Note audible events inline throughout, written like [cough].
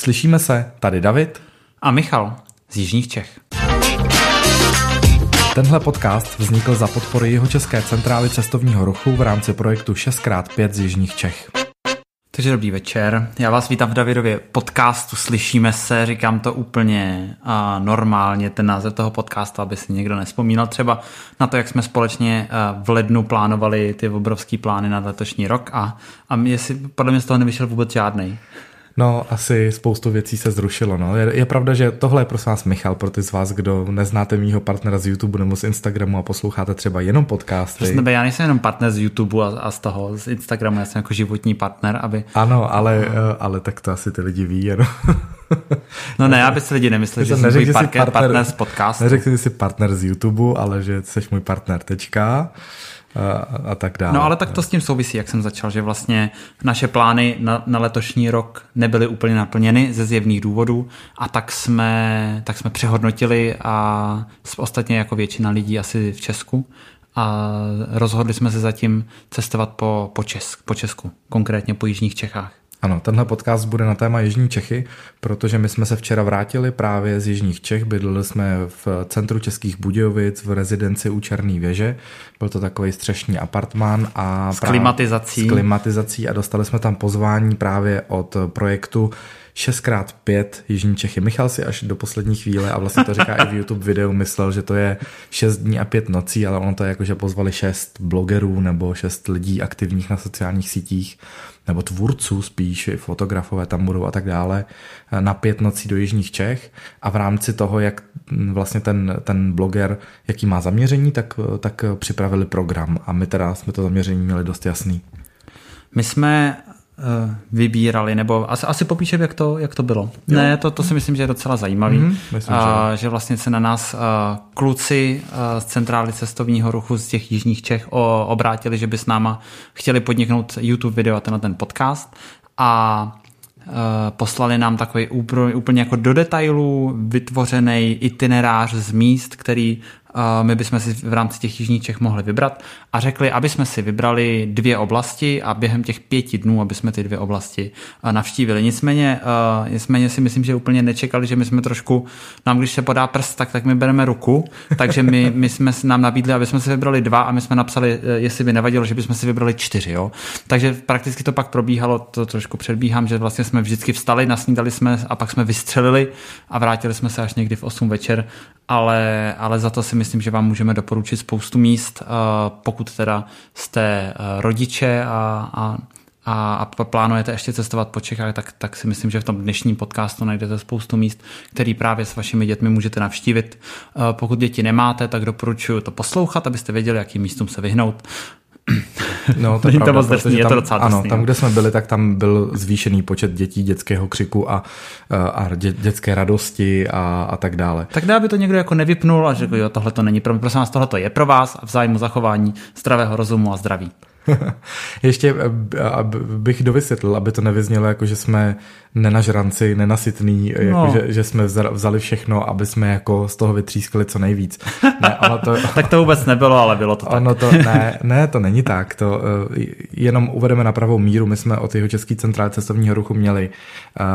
Slyšíme se, tady David a Michal z Jižních Čech. Tenhle podcast vznikl za podpory jeho České centrály cestovního ruchu v rámci projektu 6x5 z Jižních Čech. Takže dobrý večer. Já vás vítám v Davidově podcastu Slyšíme se, říkám to úplně a normálně, ten název toho podcastu, aby si někdo nespomínal třeba na to, jak jsme společně v lednu plánovali ty obrovský plány na letošní rok a, a jestli, podle mě z toho nevyšel vůbec žádný. No, asi spoustu věcí se zrušilo. No. Je, je pravda, že tohle je pro vás Michal, pro ty z vás, kdo neznáte mýho partnera z YouTube nebo z Instagramu a posloucháte třeba jenom podcasty. Nebe, já nejsem jenom partner z YouTube a, a z toho, z Instagramu, já jsem jako životní partner, aby... Ano, ale, no. ale tak to asi ty lidi ví, ano. [laughs] no ne, aby si lidi nemysleli, že jsem můj partner, partner z podcastu. Neřekl jsi partner z YouTube, ale že jsi můj partner, tečka a, a tak dále. No ale tak to s tím souvisí, jak jsem začal, že vlastně naše plány na, na letošní rok nebyly úplně naplněny ze zjevných důvodů a tak jsme, tak jsme přehodnotili a ostatně jako většina lidí asi v Česku a rozhodli jsme se zatím cestovat po, po, Česk, po Česku, konkrétně po Jižních Čechách. Ano, tenhle podcast bude na téma Jižní Čechy, protože my jsme se včera vrátili právě z Jižních Čech, bydleli jsme v centru Českých Budějovic v rezidenci u Černý věže. Byl to takový střešní apartmán a s klimatizací. S klimatizací a dostali jsme tam pozvání právě od projektu 6x5 Jižní Čechy. Michal si až do poslední chvíle, a vlastně to říká i v YouTube videu, myslel, že to je 6 dní a 5 nocí, ale ono to je jako, že pozvali 6 blogerů nebo 6 lidí aktivních na sociálních sítích, nebo tvůrců spíš, fotografové tam budou a tak dále, na pět nocí do Jižních Čech a v rámci toho, jak vlastně ten, ten bloger, jaký má zaměření, tak, tak připravili program a my teda jsme to zaměření měli dost jasný. My jsme vybírali, nebo asi, asi popíšem, jak to, jak to bylo. Jo. Ne, to, to si myslím, že je docela zajímavý, mm-hmm, myslím, a, že... vlastně se na nás a, eh, kluci a, eh, z centrály cestovního ruchu z těch jižních Čech o, obrátili, že by s náma chtěli podniknout YouTube video a tenhle ten podcast a poslali nám takový úplně jako do detailů vytvořený itinerář z míst, který my bychom si v rámci těch jižních Čech mohli vybrat a řekli, aby jsme si vybrali dvě oblasti a během těch pěti dnů, aby jsme ty dvě oblasti navštívili. Nicméně, nicméně si myslím, že úplně nečekali, že my jsme trošku, nám když se podá prst, tak, tak my bereme ruku, takže my, my jsme nám nabídli, aby jsme si vybrali dva a my jsme napsali, e, jestli by nevadilo, že bychom si vybrali čtyři. Jo? Takže prakticky to pak probíhalo, to trošku předbíhám, že vlastně jsme vždycky vstali, nasnídali jsme a pak jsme vystřelili a vrátili jsme se až někdy v 8 večer, ale, ale za to si myslím, že vám můžeme doporučit spoustu míst, eh, pokud teda jste eh, rodiče a, a a, plánujete ještě cestovat po Čechách, tak, tak si myslím, že v tom dnešním podcastu najdete spoustu míst, který právě s vašimi dětmi můžete navštívit. Eh, pokud děti nemáte, tak doporučuji to poslouchat, abyste věděli, jakým místům se vyhnout. No, to, je [laughs] pravda, to moc drsný, je to docela Ano, tam, kde jsme byli, tak tam byl zvýšený počet dětí, dětského křiku a, a dě, dětské radosti a, a tak dále. Tak dá by to někdo jako nevypnul a řekl, jo, tohle to není pro mě, prosím vás, tohle to je pro vás a v zájmu zachování zdravého rozumu a zdraví. [laughs] Ještě eh, bych dovysvětlil, aby to nevyznělo jako, že jsme nenažranci, nenasytný, no. jako, že, že jsme vzali všechno, aby jsme jako z toho vytřískali co nejvíc. Ne, ono to, [laughs] tak to vůbec nebylo, ale bylo to [laughs] tak. Ono to, ne, ne, to není tak. To uh, jenom uvedeme na pravou míru. My jsme od jeho Český centrály cestovního ruchu měli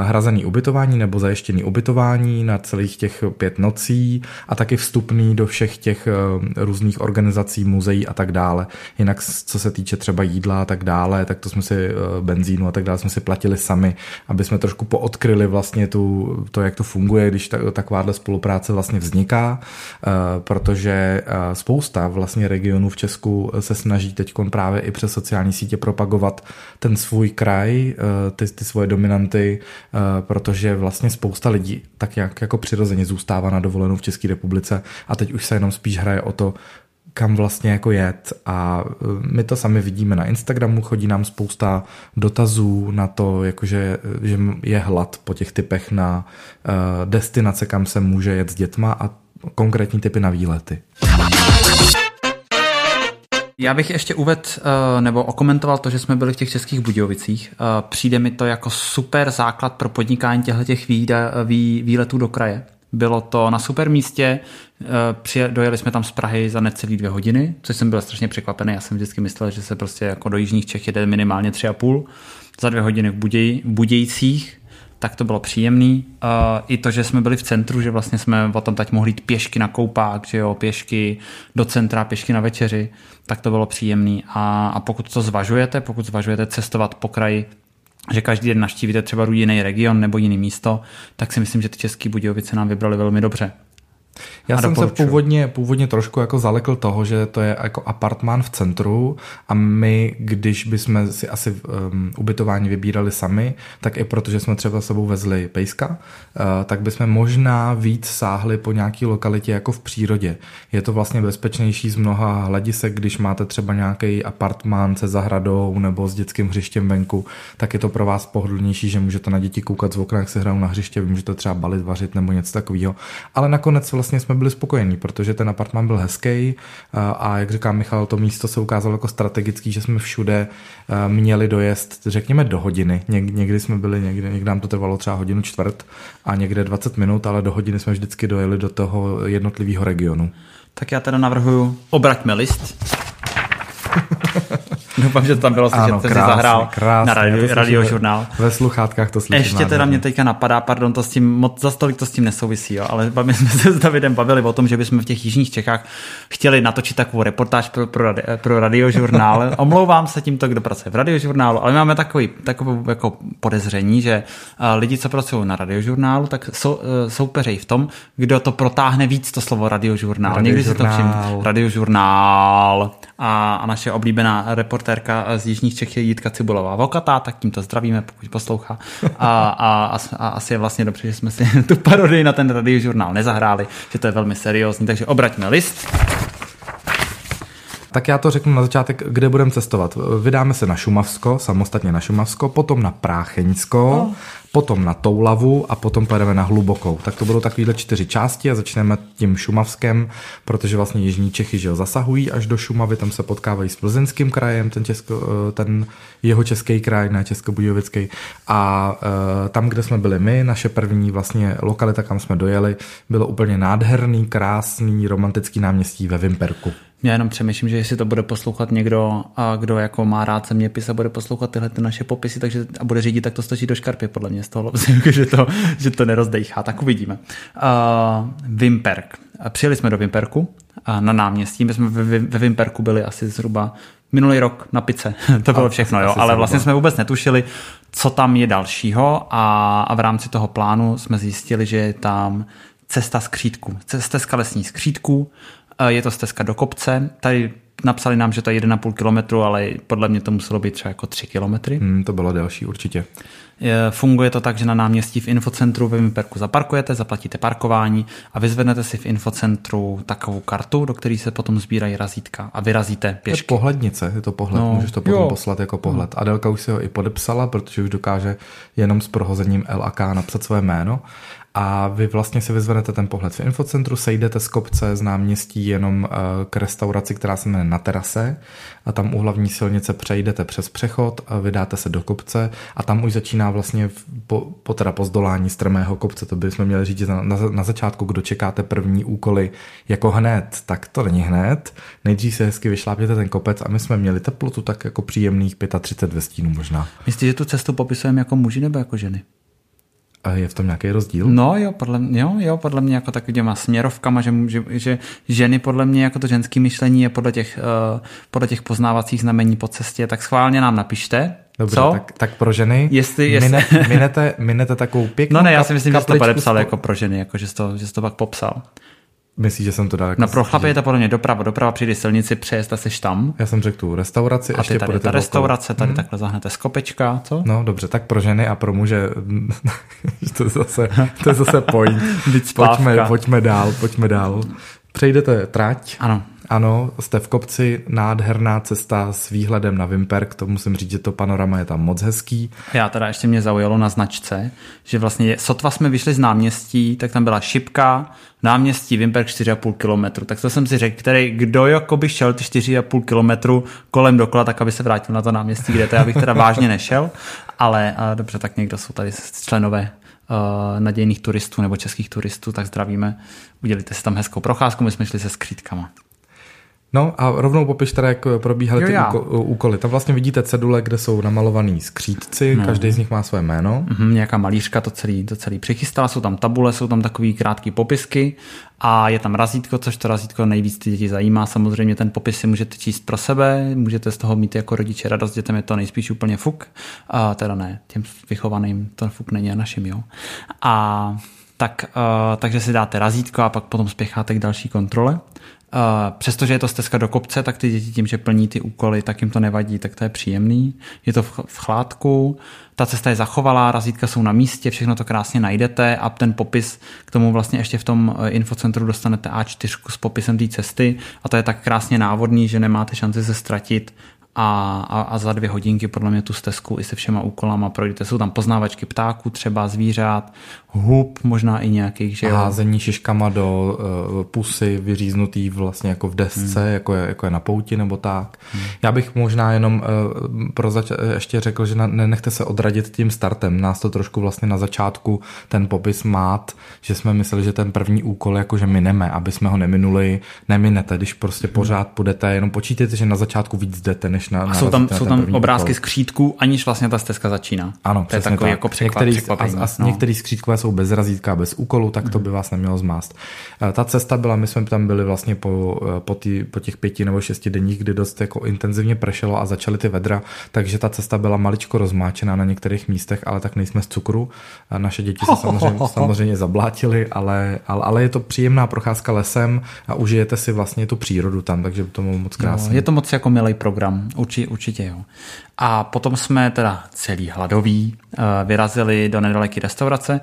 hrazený ubytování nebo zajištěný ubytování na celých těch pět nocí a taky vstupný do všech těch různých organizací, muzeí a tak dále. Jinak co se týče třeba jídla a tak dále, tak to jsme si uh, benzínu a tak dále jsme si platili sami, aby jsme trošku poodkryli vlastně tu, to, jak to funguje, když ta, takováhle spolupráce vlastně vzniká, eh, protože eh, spousta vlastně regionů v Česku se snaží teď právě i přes sociální sítě propagovat ten svůj kraj, eh, ty, ty svoje dominanty, protože vlastně spousta lidí tak jak jako přirozeně zůstává na dovolenou v České republice a teď už se jenom spíš hraje o to, kam vlastně jako jet a e, my to sami vidíme na Instagramu, chodí nám spousta dotazů na to, jakože, že je hlad po těch typech na uh, destinace, kam se může jet s dětma a konkrétní typy na výlety. Já bych ještě uvedl e, nebo okomentoval to, že jsme byli v těch českých Budějovicích. Přijde mi to jako super základ pro podnikání těchto výletů do kraje. Bylo to na super místě, dojeli jsme tam z Prahy za necelý dvě hodiny, což jsem byl strašně překvapený. Já jsem vždycky myslel, že se prostě jako do Jižních Čech jede minimálně tři a půl za dvě hodiny v, Buděj, Budějcích tak to bylo příjemný. Uh, I to, že jsme byli v centru, že vlastně jsme o tom teď mohli jít pěšky na koupák, že jo, pěšky do centra, pěšky na večeři, tak to bylo příjemný. A, a pokud to zvažujete, pokud zvažujete cestovat po kraji, že každý den naštívíte třeba jiný region nebo jiný místo, tak si myslím, že ty České Budějovice nám vybrali velmi dobře. Já jsem se původně, původně trošku jako zalekl toho, že to je jako apartmán v centru a my, když bychom si asi um, ubytování vybírali sami, tak i protože jsme třeba sebou vezli pejska, uh, tak bychom možná víc sáhli po nějaký lokalitě jako v přírodě. Je to vlastně bezpečnější z mnoha hledisek, když máte třeba nějaký apartmán se zahradou nebo s dětským hřištěm venku, tak je to pro vás pohodlnější, že můžete na děti koukat z okna, jak se hrajou na hřiště, můžete třeba balit, vařit nebo něco takového. Ale nakonec vlastně vlastně jsme byli spokojení, protože ten apartmán byl hezký a, a jak říká Michal, to místo se ukázalo jako strategický, že jsme všude měli dojezd, řekněme, do hodiny. Něk, někdy jsme byli, někdy, někdy nám to trvalo třeba hodinu čtvrt a někde 20 minut, ale do hodiny jsme vždycky dojeli do toho jednotlivého regionu. Tak já teda navrhuju, obraťme list. [laughs] Doufám, že to tam bylo slyšet, ano, krásně, si zahrál krásně, na radio, radiožurnál. Ve sluchátkách to slyším. Ještě teda mě teďka napadá, pardon, to s tím, moc za stolik to s tím nesouvisí, jo, ale my jsme se s Davidem bavili o tom, že bychom v těch jižních Čechách chtěli natočit takovou reportáž pro, pro, pro radiožurnál. [laughs] Omlouvám se tímto, kdo pracuje v radiožurnálu, ale máme takový, takovou jako podezření, že lidi, co pracují na radiožurnálu, tak sou, e, soupeřejí v tom, kdo to protáhne víc to slovo radiožurnál. radiožurnál. Někdy si to všim, radiožurnál a, a naše oblíbená reportérka z Jižních Čech je Jitka Cibulová Vokatá, tak tímto zdravíme, pokud poslouchá. A, a, a, a asi je vlastně dobře, že jsme si [laughs] tu parodii na ten radiožurnál nezahráli, že to je velmi seriózní, takže obraťme list. Tak já to řeknu na začátek, kde budeme cestovat. Vydáme se na Šumavsko, samostatně na Šumavsko, potom na Prácheňsko, oh potom na Toulavu a potom pojedeme na Hlubokou. Tak to budou takovýhle čtyři části a začneme tím Šumavskem, protože vlastně Jižní Čechy že jo, zasahují až do Šumavy, tam se potkávají s Plzeňským krajem, ten, česko, eh, ten jeho český kraj, ne Českobudějovický. A uh, tam, kde jsme byli my, naše první vlastně lokalita, kam jsme dojeli, bylo úplně nádherný, krásný, romantický náměstí ve Vimperku. Já jenom přemýšlím, že jestli to bude poslouchat někdo, a kdo jako má rád zeměpis a bude poslouchat tyhle ty naše popisy takže, a bude řídit, tak to stočí do škarpy, podle mě z toho, [laughs] že to, že to nerozdejchá, tak uvidíme. Uh, Vimperk. Přijeli jsme do Vimperku uh, na náměstí, my jsme ve, ve Vimperku byli asi zhruba minulý rok na pice, [laughs] to bylo všechno, jo, ale vlastně jsme vůbec netušili, co tam je dalšího. A, a v rámci toho plánu jsme zjistili, že je tam cesta skřítku, cesta z lesní skřítku, je to stezka do kopce, tady napsali nám, že to je 1,5 kilometru, ale podle mě to muselo být třeba jako 3 kilometry. Hmm, to bylo další určitě. Funguje to tak, že na náměstí v infocentru ve Vimperku zaparkujete, zaplatíte parkování a vyzvednete si v infocentru takovou kartu, do které se potom sbírají razítka a vyrazíte pěšky. Je pohlednice, je to pohled, no, můžeš to potom jo. poslat jako pohled. No. Adelka už si ho i podepsala, protože už dokáže jenom s prohozením L a K napsat své jméno a vy vlastně si vyzvednete ten pohled v infocentru, sejdete z kopce z náměstí jenom eh, k restauraci, která se jmenuje Na terase a tam u hlavní silnice přejdete přes přechod, a vydáte se do kopce a tam už začíná vlastně po, po teda po zdolání strmého kopce, to bychom měli říct na, na, na začátku, kdo čekáte první úkoly jako hned, tak to není hned. Nejdřív se hezky vyšlápněte ten kopec a my jsme měli teplotu tak jako příjemných 35 ve stínu možná. Myslíte, že tu cestu popisujeme jako muži nebo jako ženy? A je v tom nějaký rozdíl? No jo, podle, mě, jo, jo, podle mě jako takovýma směrovkama, že, že, že ženy podle mě jako to ženské myšlení je podle těch, uh, podle těch poznávacích znamení po cestě, tak schválně nám napište, Dobře, Co? Tak, tak pro ženy jestli, jestli... Mine, minete, minete takovou pěknou No ne, já si myslím, že jsi to podepsal jako pro ženy, jako že jsi to, že jsi to pak popsal. Myslíš, že jsem to dal jako... No pro chlapy je to podle mě doprava, doprava přijde silnici, přejezd a seš tam. Já jsem řekl tu restauraci, a ještě tady ta restaurace, tady hmm. takhle zahnete z kopečka, co? No dobře, tak pro ženy a pro muže, [laughs] to je zase, to je zase point. pojďme, pojďme dál, pojďme dál. Přejdete trať. Ano. Ano, jste v kopci, nádherná cesta s výhledem na Vimperk, to musím říct, že to panorama je tam moc hezký. Já teda ještě mě zaujalo na značce, že vlastně sotva jsme vyšli z náměstí, tak tam byla šipka, náměstí Vimperk 4,5 km. Tak to jsem si řekl, který, kdo jako by šel ty 4,5 km kolem dokola, tak aby se vrátil na to náměstí, kde to já bych teda [laughs] vážně nešel, ale a dobře, tak někdo jsou tady členové uh, nadějných turistů nebo českých turistů, tak zdravíme. Udělíte si tam hezkou procházku, my jsme šli se skřítkama. No a rovnou popiš teda, jak probíhaly jo, ty já. úkoly. Tam vlastně vidíte cedule, kde jsou namalovaný skřídci, no. každý z nich má své jméno. Mm-hmm, nějaká malířka to celý, to celý přichystala, jsou tam tabule, jsou tam takový krátký popisky a je tam razítko, což to razítko nejvíc ty děti zajímá. Samozřejmě ten popis si můžete číst pro sebe, můžete z toho mít jako rodiče radost, dětem je to nejspíš úplně fuk. A teda ne, těm vychovaným to fuk není a našim, jo. A tak, uh, takže si dáte razítko a pak potom spěcháte k další kontrole. Přestože je to stezka do kopce, tak ty děti tím, že plní ty úkoly, tak jim to nevadí, tak to je příjemný. Je to v, v chládku, ta cesta je zachovalá, razítka jsou na místě, všechno to krásně najdete a ten popis k tomu vlastně ještě v tom eh, infocentru dostanete A4 s popisem té cesty a to je tak krásně návodný, že nemáte šanci se ztratit a, a, a za dvě hodinky podle mě tu stezku i se všema úkolama projdete. Jsou tam poznávačky ptáků, třeba zvířat, hub, možná i nějakých, že jo. Házení šiškama do uh, pusy vyříznutý vlastně jako v desce, hmm. jako, je, jako je na pouti nebo tak. Hmm. Já bych možná jenom uh, pro zač- ještě řekl, že na, nenechte se odradit tím startem. Nás to trošku vlastně na začátku ten popis mát, že jsme mysleli, že ten první úkol jakože mineme, aby jsme ho neminuli, neminete, když prostě hmm. pořád půjdete, jenom počítejte, že na začátku víc jdete, než na, a jsou tam, jsou tam obrázky úkol. skřídků, aniž vlastně ta stezka začíná. Ano, to je takový tak. jako překvap, některý, a, a no. některý skřítkové jsou bez razítka, bez úkolu, tak to mhm. by vás nemělo zmást. Eh, ta cesta byla, my jsme tam byli vlastně po, eh, po, tý, po těch pěti nebo šesti denních, kdy dost jako intenzivně pršelo a začaly ty vedra, takže ta cesta byla maličko rozmáčená na některých místech, ale tak nejsme z cukru. Naše děti se [laughs] samozřejmě, samozřejmě zablátily, ale, ale, ale je to příjemná procházka lesem a užijete si vlastně tu přírodu tam, takže to moc krásně. je to moc jako milý program, určitě, určitě jo. A potom jsme teda celý hladoví eh, vyrazili do nedaleké restaurace,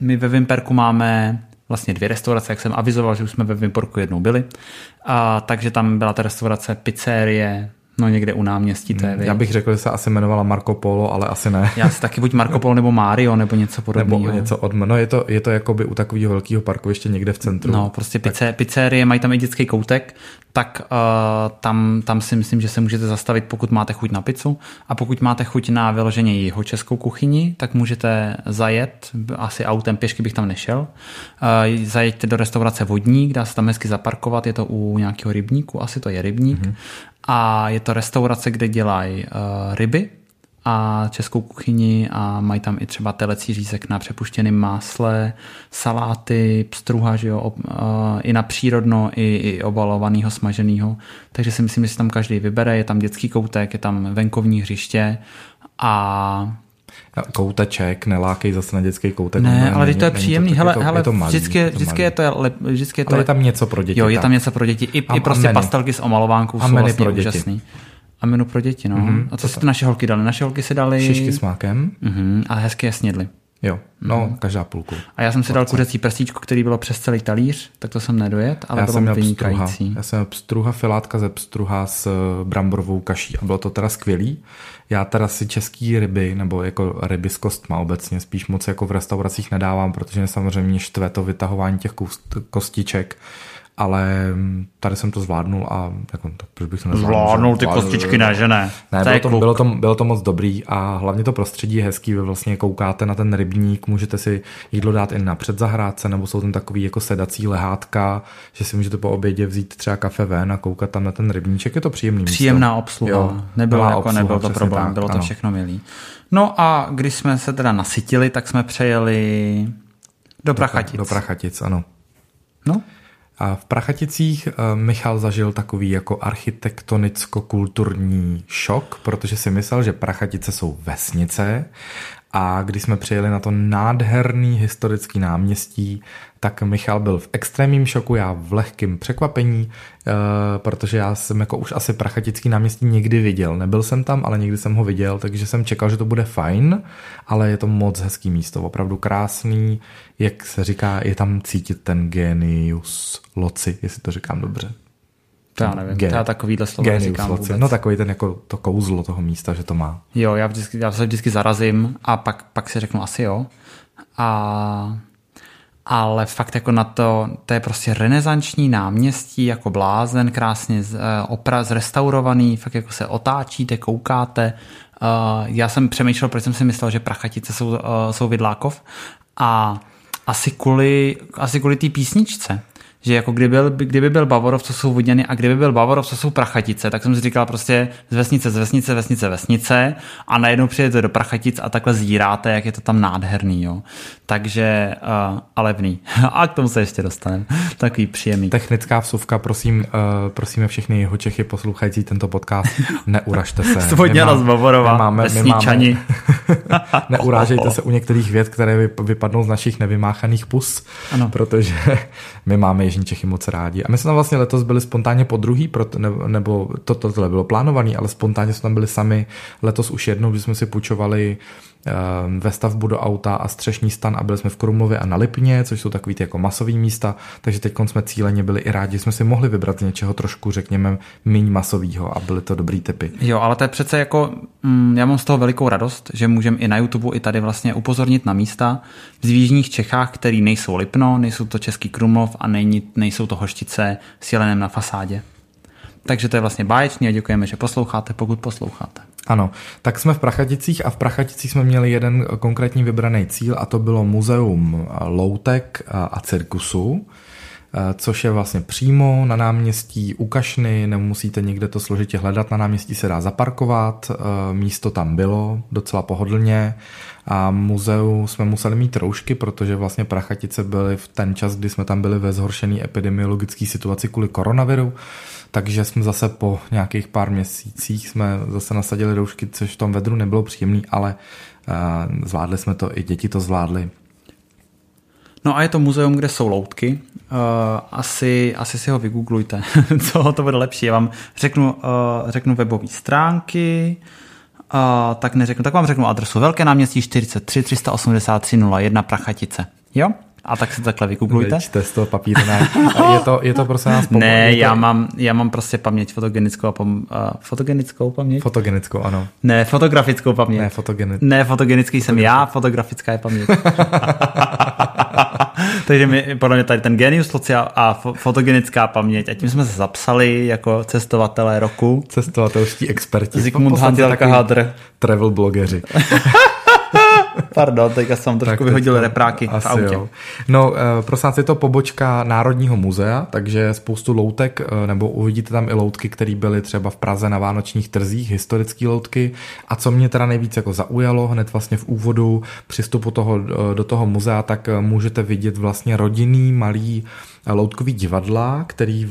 my ve Vimperku máme vlastně dvě restaurace, jak jsem avizoval, že už jsme ve Vimperku jednou byli. A, takže tam byla ta restaurace pizzerie, No někde u náměstí to je. Hmm, já bych řekl, že se asi jmenovala Marco Polo, ale asi ne. Já si taky buď Marco Polo nebo Mario nebo něco [laughs] podobného. Nebo něco od, no je to, je to jakoby u takového velkého parkoviště někde v centru. No prostě tak. pizzerie, mají tam i dětský koutek, tak uh, tam, tam si myslím, že se můžete zastavit, pokud máte chuť na pizzu a pokud máte chuť na vyloženě jeho českou kuchyni, tak můžete zajet, asi autem, pěšky bych tam nešel, uh, zajeďte do restaurace Vodní, dá se tam hezky zaparkovat, je to u nějakého rybníku, asi to je rybník mm-hmm. A je to restaurace, kde dělají uh, ryby, a českou kuchyni a mají tam i třeba telecí řízek na přepuštěném másle, saláty, pstruha, že jo, i na přírodno, i, i obalovaného, smaženého. Takže si myslím, že si tam každý vybere, je tam dětský koutek, je tam venkovní hřiště a kouteček, nelákej zase na dětský koutek. Ne, ne ale není, to je příjemný. To, hele, je to, hele, je to malý, vždycky, je to vždycky, je to, lep, vždycky je to... Ale je tam něco pro děti. Jo, je tam něco pro děti. I, a, i prostě a pastelky s omalovánkou a jsou vlastně pro děti. úžasný. A menu pro děti, no. Mm-hmm, a co si to naše holky dali? Naše holky si dali... Šišky s mákem. Mm-hmm, a hezky je snědli. Jo, no, mm. každá půlku. A já jsem si dal kuřecí prstíčko, který bylo přes celý talíř, tak to jsem nedojet, ale já bylo jsem vynikající. Pstruha. Já jsem měl pstruha, filátka ze pstruha s eh, bramborovou kaší a bylo to teda skvělý. Já teda si český ryby, nebo jako ryby s kostma obecně, spíš moc jako v restauracích nedávám, protože samozřejmě štve to vytahování těch kostiček ale tady jsem to zvládnul a jako, tak proč bych to nezvládnul? Zvládnul ty zvládnul, kostičky, ne, že ne? Ne, bylo to, bylo, to, bylo to moc dobrý a hlavně to prostředí je hezký, vy vlastně koukáte na ten rybník, můžete si jídlo dát i na předzahrádce, nebo jsou tam takový jako sedací lehátka, že si můžete po obědě vzít třeba kafe ven a koukat tam na ten rybníček, je to příjemný Příjemná místo. obsluha, jo, nebylo, jako, obsluha, nebyl to problém, tak, bylo to ano. všechno milý. No a když jsme se teda nasytili, tak jsme přejeli do Prachatic. Do, do Prachatic, ano. No, a v Prachaticích eh, Michal zažil takový jako architektonicko-kulturní šok, protože si myslel, že Prachatice jsou vesnice a když jsme přijeli na to nádherný historický náměstí, tak Michal byl v extrémním šoku, já v lehkém překvapení, eh, protože já jsem jako už asi Prachatický náměstí někdy viděl. Nebyl jsem tam, ale někdy jsem ho viděl, takže jsem čekal, že to bude fajn, ale je to moc hezký místo, opravdu krásný, jak se říká, je tam cítit ten genius loci, jestli to říkám dobře. To já nevím, Gen, já takovýhle slovo neříkám vůbec. No takový ten jako to kouzlo toho místa, že to má. Jo, já, vždycky, já se vždycky zarazím a pak, pak si řeknu asi jo. A ale fakt jako na to, to je prostě renesanční náměstí, jako blázen, krásně z, eh, opra, zrestaurovaný, fakt jako se otáčíte, koukáte. Uh, já jsem přemýšlel, proč jsem si myslel, že Prachatice jsou, uh, jsou Vidlákov a asi kvůli, asi kvůli té písničce že jako kdyby byl, kdyby byl Bavorov, co jsou Vodňany a kdyby byl Bavorov, co jsou Prachatice, tak jsem si říkal prostě z vesnice, z vesnice, vesnice, vesnice a najednou přijedete do Prachatic a takhle zíráte, jak je to tam nádherný, jo. Takže, uh, a levný. [laughs] a k tomu se ještě dostaneme. [laughs] Takový příjemný. Technická vsuvka, prosím, uh, prosíme všechny jeho Čechy poslouchající tento podcast, [laughs] neuražte se. Vodňana z Bavorova, máme, vesničani. neurážejte se u některých věd, které vypadnou z našich nevymáchaných pus, ano. protože my máme Jižní Čechy moc rádi. A my jsme tam vlastně letos byli spontánně po druhý, nebo to, tohle bylo plánované, ale spontánně jsme tam byli sami letos už jednou, když jsme si půjčovali ve stavbu do auta a střešní stan a byli jsme v Krumlově a na Lipně, což jsou takový ty jako masový místa, takže teď jsme cíleně byli i rádi, jsme si mohli vybrat něčeho trošku, řekněme, méně masového a byly to dobrý typy. Jo, ale to je přece jako, mm, já mám z toho velikou radost, že můžeme i na YouTube i tady vlastně upozornit na místa v jižních Čechách, které nejsou Lipno, nejsou to Český Krumlov a nej, nejsou to Hoštice s jelenem na fasádě. Takže to je vlastně báječný a děkujeme, že posloucháte, pokud posloucháte. Ano, tak jsme v Prachaticích a v Prachaticích jsme měli jeden konkrétní vybraný cíl a to bylo muzeum loutek a cirkusu, což je vlastně přímo na náměstí u Kašny, nemusíte někde to složitě hledat, na náměstí se dá zaparkovat, místo tam bylo docela pohodlně a muzeu jsme museli mít roušky, protože vlastně Prachatice byly v ten čas, kdy jsme tam byli ve zhoršené epidemiologické situaci kvůli koronaviru, takže jsme zase po nějakých pár měsících jsme zase nasadili roušky, což v tom vedru nebylo příjemný, ale uh, zvládli jsme to, i děti to zvládly. No a je to muzeum, kde jsou loutky. Uh, asi, asi si ho vygooglujte, [laughs] co to bude lepší. Já vám řeknu, uh, řeknu webové stránky, tak neřeknu, tak vám řeknu adresu Velké náměstí 43 383 01 Prachatice. Jo? A tak si takhle vygooglujte. Čte z toho papíru, ne. Je to, je to prostě nás pomo- Ne, to... já, mám, já mám prostě paměť fotogenickou a pom- fotogenickou paměť? Fotogenickou, ano. Ne, fotografickou paměť. Ne, fotogenic... ne fotogenický jsem já, fotografická je paměť. [laughs] Takže my, podle mě tady ten genius locia a fotogenická paměť. A tím jsme se zapsali jako cestovatelé roku. Cestovatelští experti. Zikmund Hadr. Travel blogeři. [laughs] Pardon, teďka jsem trošku tak vyhodil to, repráky v autě. Jo. No, uh, prosím je to pobočka Národního muzea, takže spoustu loutek, uh, nebo uvidíte tam i loutky, které byly třeba v Praze na vánočních trzích, historické loutky. A co mě teda nejvíc jako zaujalo, hned vlastně v úvodu přistupu toho, uh, do toho muzea, tak můžete vidět vlastně rodinný malý loutkový divadla, který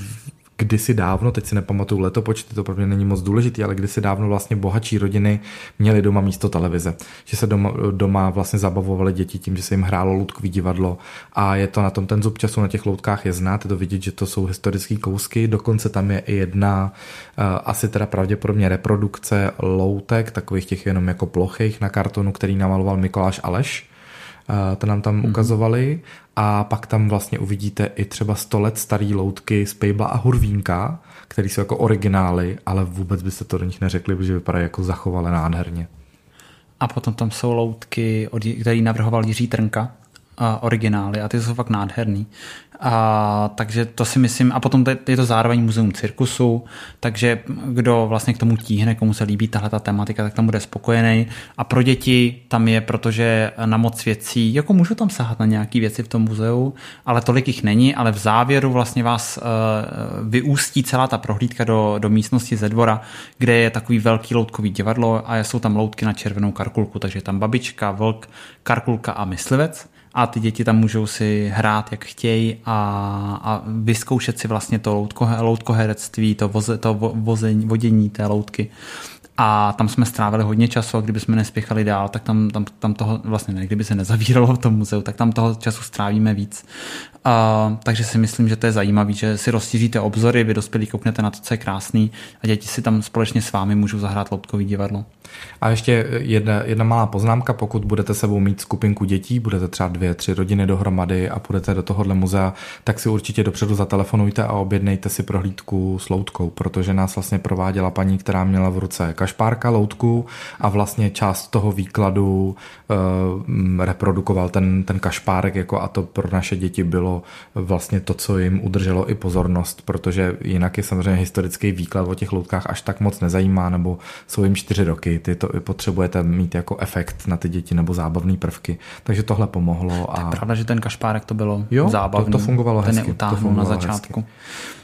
kdysi dávno, teď si nepamatuju letopočty, to pro mě není moc důležitý, ale kdysi dávno vlastně bohatší rodiny měly doma místo televize. Že se doma, doma vlastně zabavovali děti tím, že se jim hrálo loutkový divadlo a je to na tom ten zub času na těch loutkách je znát, je to vidět, že to jsou historické kousky, dokonce tam je i jedna uh, asi teda pravděpodobně reprodukce loutek, takových těch jenom jako plochých na kartonu, který namaloval Mikoláš Aleš to nám tam mm-hmm. ukazovali a pak tam vlastně uvidíte i třeba 100 let starý loutky z Pejbla a Hurvínka, který jsou jako originály, ale vůbec byste to do nich neřekli, protože vypadají jako zachovalé nádherně. A potom tam jsou loutky, který navrhoval Jiří Trnka, originály a ty jsou fakt nádherný. A, takže to si myslím, a potom je to zároveň muzeum cirkusu, takže kdo vlastně k tomu tíhne, komu se líbí tahle ta tematika, tak tam bude spokojený. A pro děti tam je, protože na moc věcí, jako můžu tam sahat na nějaké věci v tom muzeu, ale tolik jich není, ale v závěru vlastně vás uh, vyústí celá ta prohlídka do, do místnosti ze dvora, kde je takový velký loutkový divadlo a jsou tam loutky na červenou karkulku, takže tam babička, vlk, karkulka a myslivec a ty děti tam můžou si hrát, jak chtějí a, a vyzkoušet si vlastně to loutko, loutkoherectví, to, voze, to vození, vodění té loutky. A tam jsme strávili hodně času a kdyby jsme nespěchali dál, tak tam, tam, tam toho, vlastně ne, kdyby se nezavíralo v tom muzeu, tak tam toho času strávíme víc. A, takže si myslím, že to je zajímavé, že si rozšíříte obzory, vy dospělí kouknete na to, co je krásný a děti si tam společně s vámi můžou zahrát loutkový divadlo. A ještě jedna, jedna malá poznámka, pokud budete sebou mít skupinku dětí, budete třeba dvě, tři rodiny dohromady a půjdete do tohohle muzea, tak si určitě dopředu zatelefonujte a objednejte si prohlídku s loutkou, protože nás vlastně prováděla paní, která měla v ruce kašpárka, loutku a vlastně část toho výkladu uh, reprodukoval ten, ten kašpárek jako a to pro naše děti bylo bylo vlastně to, co jim udrželo i pozornost, protože jinak je samozřejmě historický výklad o těch loutkách až tak moc nezajímá, nebo jsou jim čtyři roky, ty to potřebujete mít jako efekt na ty děti nebo zábavné prvky. Takže tohle pomohlo. A... To je pravda, že ten kašpárek to bylo jo, zábavný. To, to fungovalo ten hezky. To fungovalo na začátku. Hezky.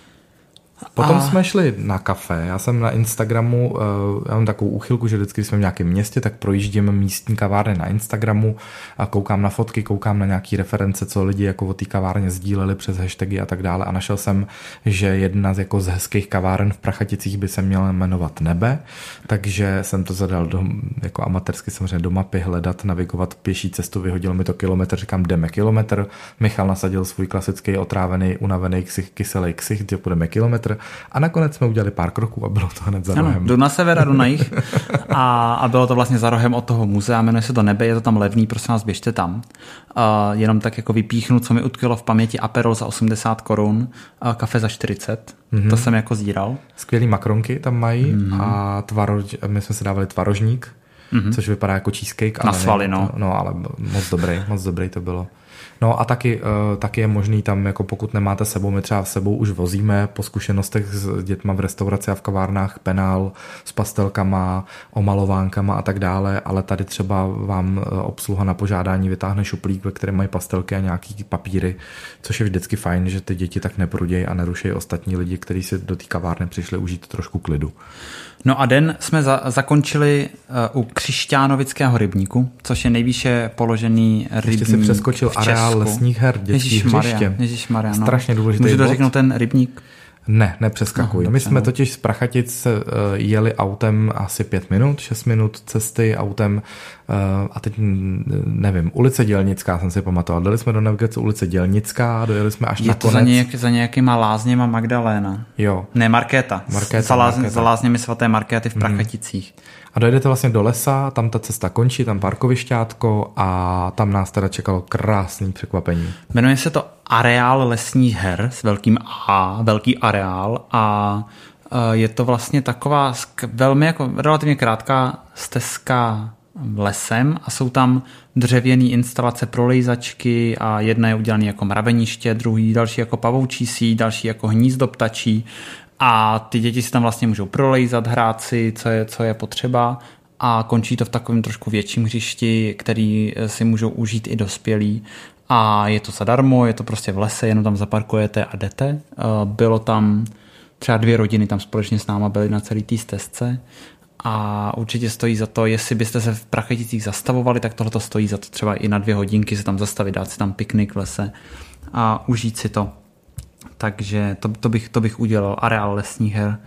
Potom a... jsme šli na kafe. Já jsem na Instagramu, eh, já mám takovou úchylku, že vždycky, když jsme v nějakém městě, tak projíždím místní kavárny na Instagramu a koukám na fotky, koukám na nějaké reference, co lidi jako o té kavárně sdíleli přes hashtagy a tak dále. A našel jsem, že jedna z jako z hezkých kaváren v Prachaticích by se měla jmenovat Nebe, takže jsem to zadal do, jako amatérsky samozřejmě do mapy hledat, navigovat pěší cestu, vyhodilo mi to kilometr, říkám jdeme kilometr. Michal nasadil svůj klasický otrávený, unavený ksich, kyselý ksich, kde půjdeme kilometr a nakonec jsme udělali pár kroků a bylo to hned za rohem. jdu na sever a jdu na jich [laughs] a, a bylo to vlastně za rohem od toho muzea, jmenuje se to Nebe, je to tam levný, prosím vás, běžte tam. A jenom tak jako vypíchnu, co mi utkvělo v paměti, Aperol za 80 korun, a kafe za 40, mm-hmm. to jsem jako zíral. Skvělý makronky tam mají mm-hmm. a tvarož, my jsme si dávali tvarožník, mm-hmm. což vypadá jako cheesecake. Na svaly, no. No, ale moc dobrý, moc dobrý to bylo. No a taky, uh, taky je možný tam, jako pokud nemáte sebou, my třeba sebou už vozíme po zkušenostech s dětma v restauraci a v kavárnách penál s pastelkama, omalovánkama a tak dále, ale tady třeba vám eh, obsluha na požádání vytáhne šuplík, ve kterém mají pastelky a nějaký papíry, což je vždycky fajn, že ty děti tak neprudějí a nerušejí ostatní lidi, kteří si do té kavárny přišli užít trošku klidu. No a den jsme za, zakončili uh, u Křišťánovického rybníku, což je nejvýše položený rybník Ještě si přeskočil v areál lesních her, dětský hřiště. Ježišmarja, no. Strašně důležitý Můžu to ten rybník? Ne, nepřeskakuj. No, My jsme no. totiž z Prachatic uh, jeli autem asi pět minut, šest minut cesty autem uh, a teď nevím, ulice Dělnická jsem si pamatoval. Dali jsme do navigace ulice Dělnická a dojeli jsme až Je na to za, nějak, za nějakýma lázněma Magdaléna. Jo. Ne, Markéta. Markéta za, láz, Markéta. za lázněmi svaté Markéty v mhm. Prachaticích. Hmm. A dojedete vlastně do lesa, tam ta cesta končí, tam parkovišťátko a tam nás teda čekalo krásný překvapení. Jmenuje se to Areál lesních her s velkým A, velký areál a e, je to vlastně taková velmi jako relativně krátká stezka lesem a jsou tam dřevěné instalace pro lejzačky a jedna je udělaný jako mraveniště, druhý další jako pavoučí síť, další jako hnízdo ptačí a ty děti si tam vlastně můžou prolejzat, hrát si, co je, co je potřeba a končí to v takovém trošku větším hřišti, který eh, si můžou užít i dospělí a je to zadarmo, je to prostě v lese, jenom tam zaparkujete a jdete. Eh, bylo tam třeba dvě rodiny tam společně s náma byly na celý té stezce a určitě stojí za to, jestli byste se v Prachaticích zastavovali, tak tohle stojí za to třeba i na dvě hodinky se tam zastavit, dát si tam piknik v lese a užít si to. Takže to, to, bych, to bych udělal. Areál lesních her.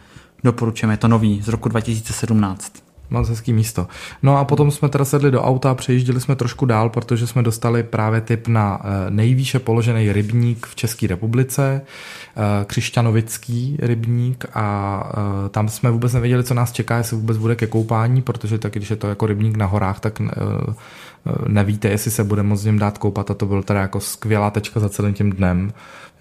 Doporučujeme, je to nový z roku 2017. Moc hezký místo. No a potom jsme teda sedli do auta a jsme trošku dál, protože jsme dostali právě tip na eh, nejvýše položený rybník v České republice, eh, Křišťanovický rybník a eh, tam jsme vůbec nevěděli, co nás čeká, jestli vůbec bude ke koupání, protože tak, když je to jako rybník na horách, tak nevíte, jestli se bude moct něm dát koupat a to byl teda jako skvělá tečka za celým tím dnem.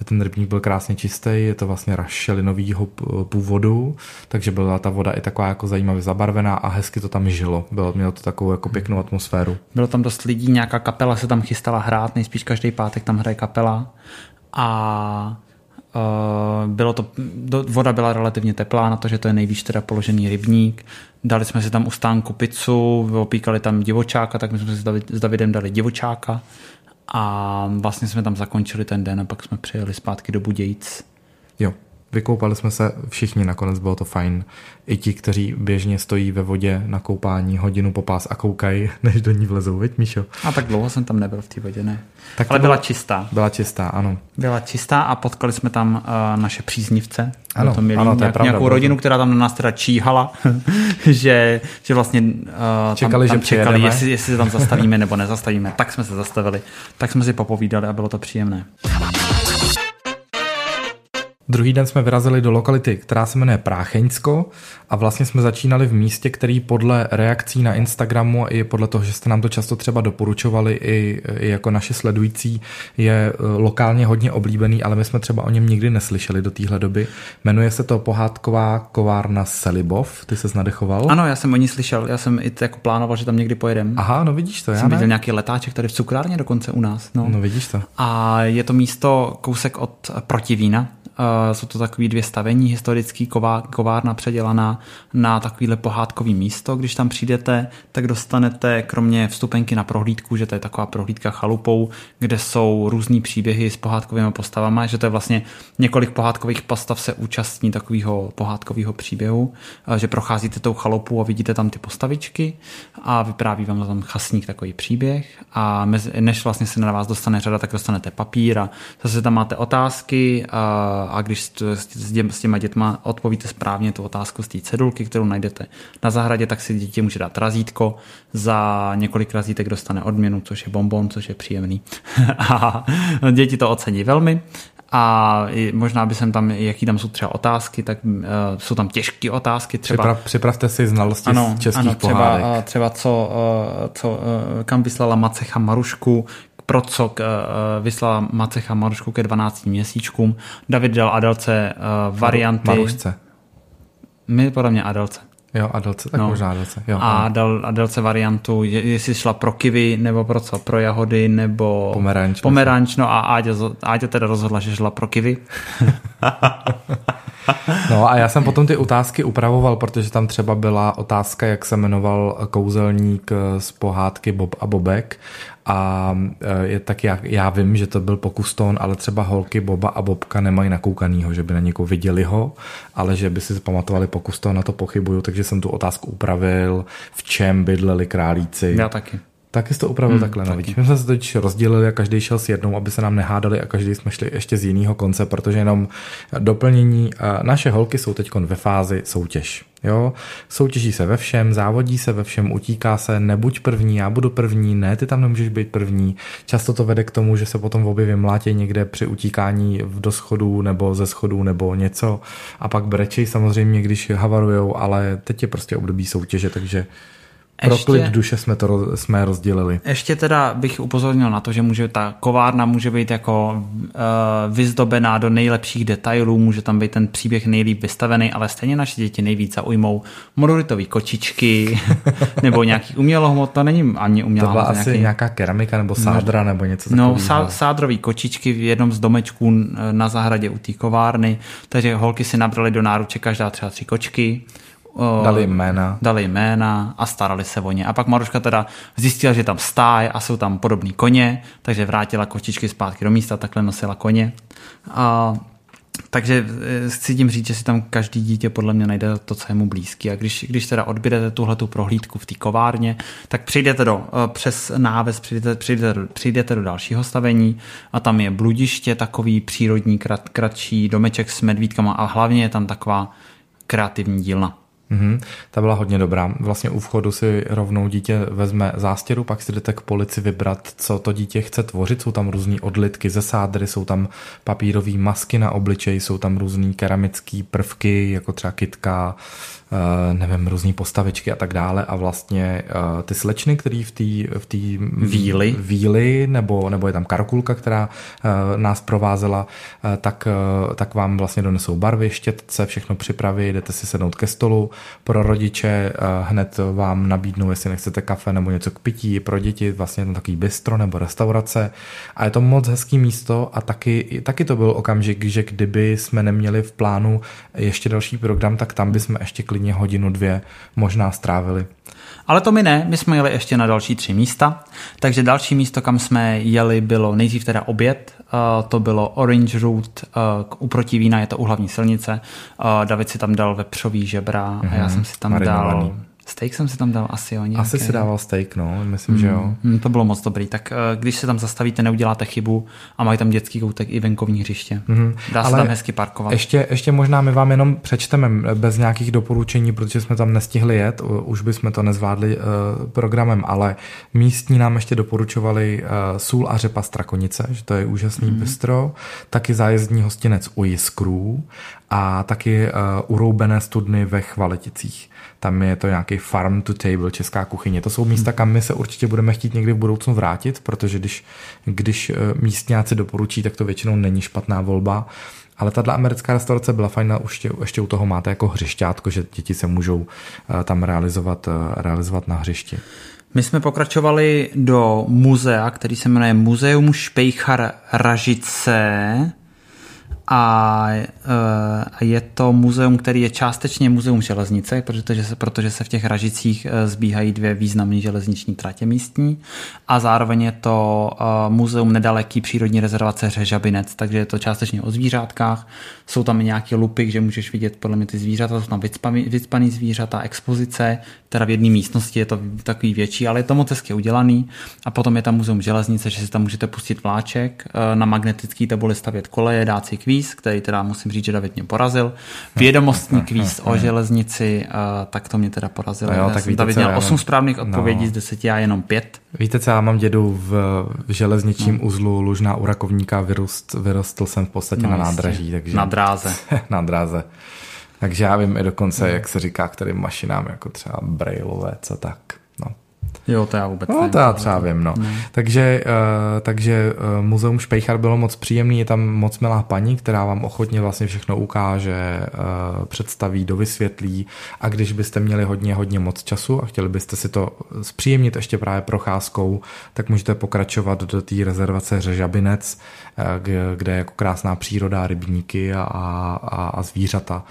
Ten rybník byl krásně čistý, je to vlastně rašelinovýho původu, takže byla ta voda i taková jako zajímavě zabarvená a hezky to tam žilo. Bylo, mělo to takovou jako pěknou atmosféru. Bylo tam dost lidí, nějaká kapela se tam chystala hrát, nejspíš každý pátek tam hraje kapela a bylo to, voda byla relativně teplá na to, že to je nejvíc teda položený rybník. Dali jsme si tam u stánku pizzu, opíkali tam divočáka, tak my jsme si s Davidem dali divočáka a vlastně jsme tam zakončili ten den a pak jsme přijeli zpátky do Budějic. Jo, Vykoupali jsme se všichni, nakonec bylo to fajn. I ti, kteří běžně stojí ve vodě na koupání hodinu po pás a koukají, [laughs] než do ní vlezou, veď Míšo? A tak dlouho jsem tam nebyl v té vodě, ne. Tak Ale byla, byla čistá. Byla čistá, ano. Byla čistá a potkali jsme tam uh, naše příznivce. Ano, to milý, ano, to je pravda, nějakou rodinu, která tam na nás teda číhala, [laughs] že, že vlastně uh, čekali, tam, tam že čekali, jestli, jestli se tam zastavíme [laughs] nebo nezastavíme. Tak jsme se zastavili, tak jsme si popovídali a bylo to příjemné. Druhý den jsme vyrazili do lokality, která se jmenuje Prácheňsko a vlastně jsme začínali v místě, který podle reakcí na Instagramu i podle toho, že jste nám to často třeba doporučovali i, i jako naše sledující, je e, lokálně hodně oblíbený, ale my jsme třeba o něm nikdy neslyšeli do téhle doby. Jmenuje se to pohádková kovárna Selibov. Ty se nadechoval? Ano, já jsem o ní slyšel. Já jsem i jako plánoval, že tam někdy pojedem. Aha, no vidíš to. Já jsem ne? viděl nějaký letáček tady v cukrárně dokonce u nás. No. no vidíš to. A je to místo kousek od Protivína, jsou to takové dvě stavení, historický ková, kovárna předělaná na takovýhle pohádkový místo. Když tam přijdete, tak dostanete kromě vstupenky na prohlídku, že to je taková prohlídka chalupou, kde jsou různý příběhy s pohádkovými postavami, že to je vlastně několik pohádkových postav se účastní takového pohádkového příběhu, uh, že procházíte tou chalupou a vidíte tam ty postavičky a vypráví vám tam chasník takový příběh a než vlastně se na vás dostane řada, tak dostanete papír a zase tam máte otázky a a když s těma dětma odpovíte správně tu otázku z té cedulky, kterou najdete na zahradě, tak si dítě může dát razítko, za několik razítek dostane odměnu, což je bonbon, což je příjemný. [laughs] a děti to ocení velmi a možná by jsem tam, jaký tam jsou třeba otázky, tak uh, jsou tam těžké otázky. Třeba, Připrav, připravte si znalosti ano, z českých ano, třeba, pohádek. třeba co, uh, co uh, kam vyslala Macecha Marušku, pro co uh, vyslala Macecha Marušku ke 12 měsíčkům. David dal Adelce uh, varianty. Marušce. My podle mě Adelce. Jo, Adelce, tak no. možná Adelce. Jo, a dal Adelce variantu, jestli šla pro kivy, nebo pro co, pro jahody, nebo pomeranč. Pomeranč, no a Áďa, Áďa teda rozhodla, že šla pro kivy. [laughs] [laughs] no a já jsem potom ty otázky upravoval, protože tam třeba byla otázka, jak se jmenoval kouzelník z pohádky Bob a Bobek a e, je tak já, já vím, že to byl pokus tón, ale třeba holky Boba a Bobka nemají nakoukanýho, že by na někoho viděli ho, ale že by si pamatovali pokus tón, na to pochybuju, takže jsem tu otázku upravil, v čem bydleli králíci. Já taky. Taky jsi to upravil hmm, takhle, no, My jsme se totiž rozdělili a každý šel s jednou, aby se nám nehádali a každý jsme šli ještě z jiného konce, protože jenom doplnění, naše holky jsou teď ve fázi soutěž. Jo? Soutěží se ve všem, závodí se ve všem, utíká se, nebuď první, já budu první, ne, ty tam nemůžeš být první. Často to vede k tomu, že se potom v obě vymlátí někde při utíkání do schodů nebo ze schodů nebo něco a pak brečej samozřejmě, když havarujou, ale teď je prostě období soutěže, takže pro ještě, klid duše jsme to jsme rozdělili. Ještě teda bych upozornil na to, že může ta kovárna může být jako uh, vyzdobená do nejlepších detailů, může tam být ten příběh nejlíp vystavený, ale stejně naše děti nejvíc zaujmou modulitové kočičky [laughs] nebo nějaký umělohmot, to není ani umělá To byla asi nějaký... nějaká keramika nebo sádra no, nebo něco takového. No, sá, sádrový kočičky v jednom z domečků na zahradě u té kovárny, takže holky si nabrali do náruče každá třeba tři kočky Dali jména. Dali jména a starali se o ně. A pak Maruška teda zjistila, že tam stáj a jsou tam podobný koně, takže vrátila kočičky zpátky do místa, takhle nosila koně. A, takže eh, chci tím říct, že si tam každý dítě podle mě najde to, co je mu blízký. A když, když teda odbydete tuhle tu prohlídku v té kovárně, tak přijdete do, eh, přes náves, přijdete, přijdete, přijdete do dalšího stavení a tam je bludiště, takový přírodní, krat, kratší domeček s medvídkama a hlavně je tam taková kreativní dílna. Mm-hmm. Ta byla hodně dobrá. Vlastně u vchodu si rovnou dítě vezme zástěru, pak si jdete k polici vybrat, co to dítě chce tvořit. Jsou tam různé odlitky ze sádry, jsou tam papírové masky na obličej, jsou tam různé keramické prvky, jako třeba kitka, nevím, různé postavičky a tak dále a vlastně eh, ty slečny, který v té v tý víly. víly nebo, nebo je tam karkulka, která eh, nás provázela, tak, tak vám vlastně donesou barvy, štětce, všechno připraví, jdete si sednout ke stolu. Pro rodiče hned vám nabídnou, jestli nechcete kafe nebo něco k pití, pro děti vlastně to takový bistro nebo restaurace a je to moc hezký místo a taky, taky to byl okamžik, že kdyby jsme neměli v plánu ještě další program, tak tam bychom ještě klidně hodinu, dvě možná strávili. Ale to my ne, my jsme jeli ještě na další tři místa, takže další místo, kam jsme jeli, bylo nejdřív teda oběd, uh, to bylo Orange Route uh, u Protivína, je to u hlavní silnice, uh, David si tam dal vepřový žebra mm-hmm, a já mhm, jsem si tam marinovaný. dal Steak jsem si tam dal asi, oni. Asi si dával steak, no, myslím, mm, že jo. Mm, to bylo moc dobrý. Tak eh, když se tam zastavíte, neuděláte chybu a mají tam dětský koutek i venkovní hřiště. Mm, Dá se tam hezky parkovat. Ještě, ještě možná my vám jenom přečteme bez nějakých doporučení, protože jsme tam nestihli jet, už bychom to nezvládli uh, programem, ale místní nám ještě doporučovali uh, sůl a řepa strakonice, že to je úžasný mm. bistro, taky zájezdní hostinec u Jiskrů a taky uh, uroubené studny ve Chvaleticích. Tam je to nějaký farm to table, česká kuchyně. To jsou místa, kam my se určitě budeme chtít někdy v budoucnu vrátit, protože když, když eh, místňáci doporučí, tak to většinou není špatná volba. Ale tahle americká restaurace byla fajn a ještě, ještě u toho máte jako hřišťátko, že děti se můžou eh, tam realizovat, realizovat na hřišti. My jsme pokračovali do muzea, který se jmenuje Muzeum Špejchar Ražice a je to muzeum, který je částečně muzeum železnice, protože se, protože se v těch Ražicích e, zbíhají dvě významné železniční tratě místní. A zároveň je to e, muzeum nedaleký přírodní rezervace Řežabinec, takže je to částečně o zvířátkách, jsou tam nějaké lupy, že můžeš vidět podle mě ty zvířata, jsou tam vycpaný zvířata, expozice, teda v jedné místnosti je to takový větší, ale je to moc hezky udělaný a potom je tam muzeum železnice, že si tam můžete pustit vláček, e, na magnetický tabuli stavět koleje, dát si kvíz, který teda musím říct, že David mě porazil. Vědomostní [laughs] kvíz o železnici, tak to mě teda porazilo. No jo, tak víte, David měl 8 mám... správných odpovědí no. z 10 já jenom 5. Víte co, já mám dědu v, v železničním no. uzlu Lužná u Rakovníka, vyrost, vyrostl jsem v podstatě no, na nádraží. Takže... Na dráze. [laughs] na dráze. Takže já vím i dokonce, jak se říká, kterým mašinám, jako třeba Brailleové, co tak. Jo, to já vůbec No, to já třeba vím, no. Ne. Takže, uh, takže uh, Muzeum Špejchar bylo moc příjemný, je tam moc milá paní, která vám ochotně vlastně všechno ukáže, uh, představí, dovysvětlí a když byste měli hodně, hodně moc času a chtěli byste si to zpříjemnit ještě právě procházkou, tak můžete pokračovat do té rezervace Řežabinec, uh, kde je jako krásná příroda, rybníky a, a, a zvířata,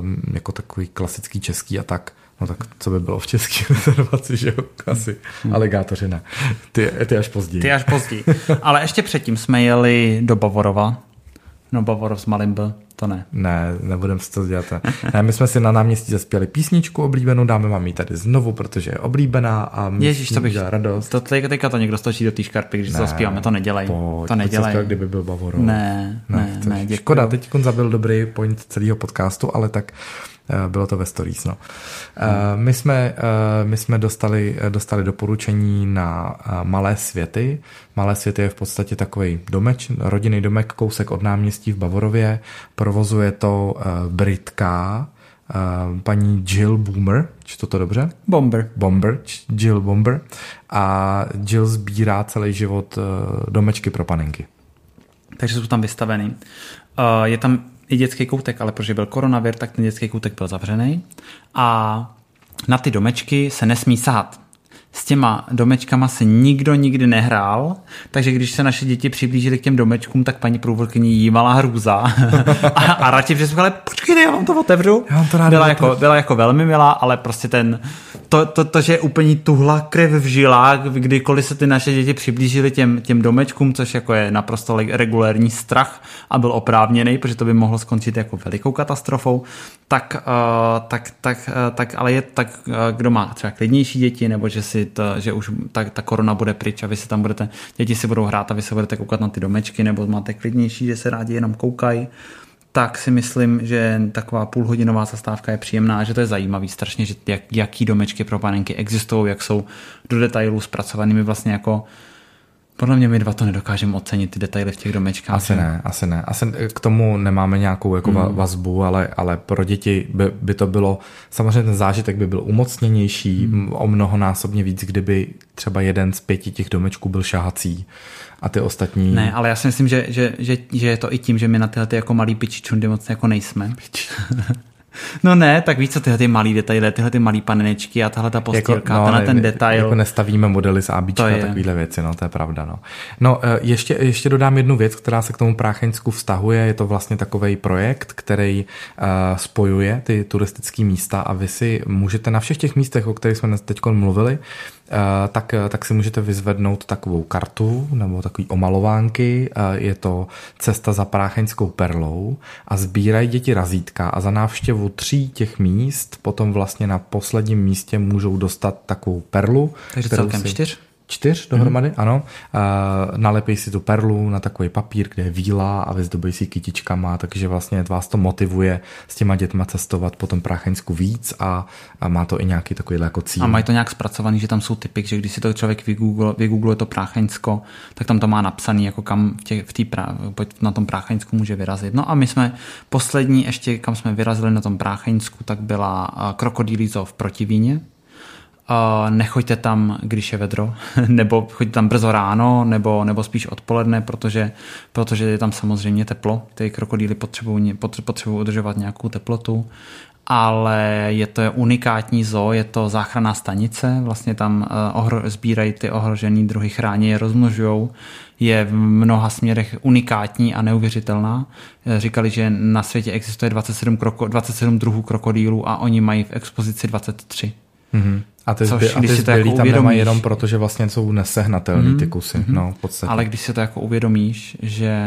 um, jako takový klasický český a tak. No tak co by bylo v české rezervaci, že jo? Asi hmm. aligátoři ne. Ty, ty až později. Ty až později. Ale ještě předtím jsme jeli do Bavorova. No Bavorov z Malimbe, to ne. Ne, nebudeme si to dělat. Ne, my jsme si na náměstí zaspěli písničku oblíbenou, dáme vám ji tady znovu, protože je oblíbená a my Ježíš, to bych, radost. To teďka, teďka to někdo stočí do té škarpy, když ne, to zaspíváme, to nedělej. Pojď, to nedělej. Pojď kdyby byl Bavorov. Ne, ne, ne, ne Škoda, teď zabil dobrý point celého podcastu, ale tak Eh, bylo to ve stories. No. Hmm. My jsme, eh, my jsme dostali, dostali doporučení na Malé světy. Malé světy je v podstatě takový domeč, rodinný domek, kousek od náměstí v Bavorově. Provozuje to Britka, paní Jill Boomer, čtu to dobře? Bomber. Bomber, Jill Bomber. A Jill sbírá celý život domečky pro panenky. Takže jsou tam vystavený. Je tam i dětský koutek, ale protože byl koronavir, tak ten dětský koutek byl zavřený a na ty domečky se nesmí sahat s těma domečkama se nikdo nikdy nehrál, takže když se naše děti přiblížily k těm domečkům, tak paní průvodkyně jímala hrůza. [laughs] a, a radši přesvědčila, počkejte, já vám to otevřu. Já vám to rád byla, jako, byla jako velmi milá, ale prostě ten, to, to, to, že je úplně tuhla krev v žilách, kdykoliv se ty naše děti přiblížily těm, těm domečkům, což jako je naprosto regulérní strach a byl oprávněný, protože to by mohlo skončit jako velikou katastrofou, tak, uh, tak, tak, uh, tak ale je tak, uh, kdo má třeba klidnější děti, nebo že si to, že už ta, ta korona bude pryč a vy si tam budete, děti si budou hrát a vy se budete koukat na ty domečky, nebo máte klidnější, že se rádi jenom koukají, tak si myslím, že taková půlhodinová zastávka je příjemná, že to je zajímavý strašně, že jak, jaký domečky pro panenky existují, jak jsou do detailů zpracovanými vlastně jako podle mě my dva to nedokážeme ocenit, ty detaily v těch domečkách. Asi ne, asi ne. Asi k tomu nemáme nějakou jako mm. vazbu, ale, ale pro děti by, by to bylo, samozřejmě ten zážitek by byl umocněnější, mm. o mnohonásobně víc, kdyby třeba jeden z pěti těch domečků byl šahací a ty ostatní... Ne, ale já si myslím, že, že, že, že je to i tím, že my na tyhle ty jako malý pičičundy moc jako nejsme. [laughs] No ne, tak víš co, tyhle ty malý detaily, tyhle ty malý panenečky a tahle ta postýlka, jako, no, tenhle ten detail. Jako nestavíme modely z ABčka a takovýhle věci, no to je pravda. No, no eh, ještě, ještě dodám jednu věc, která se k tomu Prácheňsku vztahuje, je to vlastně takový projekt, který uh, spojuje ty turistické místa a vy si můžete na všech těch místech, o kterých jsme teď mluvili, tak, tak si můžete vyzvednout takovou kartu nebo takový omalovánky. Je to cesta za prácheňskou perlou a sbírají děti razítka a za návštěvu tří těch míst potom vlastně na posledním místě můžou dostat takovou perlu. Takže celkem si... čtyř? Čtyř dohromady, mm. ano. Uh, nalepí si tu perlu na takový papír, kde je víla a vyzdobí si kytičkama, takže vlastně vás to motivuje s těma dětma cestovat po tom Prácheňsku víc a, a má to i nějaký takový jako cíl. A mají to nějak zpracovaný, že tam jsou typy, že když si to člověk vygoogluje, vygoogluje to Prácheňsko, tak tam to má napsaný, jako kam v tě, v tý pra, na tom Prácheňsku může vyrazit. No a my jsme poslední ještě, kam jsme vyrazili na tom Prácheňsku, tak byla Krokodýlí v Protivíně, Nechoďte tam, když je vedro, [laughs] nebo choďte tam brzo ráno, nebo, nebo spíš odpoledne, protože, protože je tam samozřejmě teplo. Ty krokodýly potřebují, potřebují udržovat nějakou teplotu, ale je to unikátní zoo, je to záchranná stanice, vlastně tam uh, ohro, sbírají ty ohrožené druhy, chrání je, rozmnožují, je v mnoha směrech unikátní a neuvěřitelná. Eh, říkali, že na světě existuje 27, kroko, 27 druhů krokodýlů a oni mají v expozici 23. Mm-hmm. A ty, Což, a ty zbylý jako tam nemají jenom proto, že vlastně jsou nesehnatelný mm-hmm. ty kusy. Mm-hmm. No, v podstatě. Ale když si to jako uvědomíš, že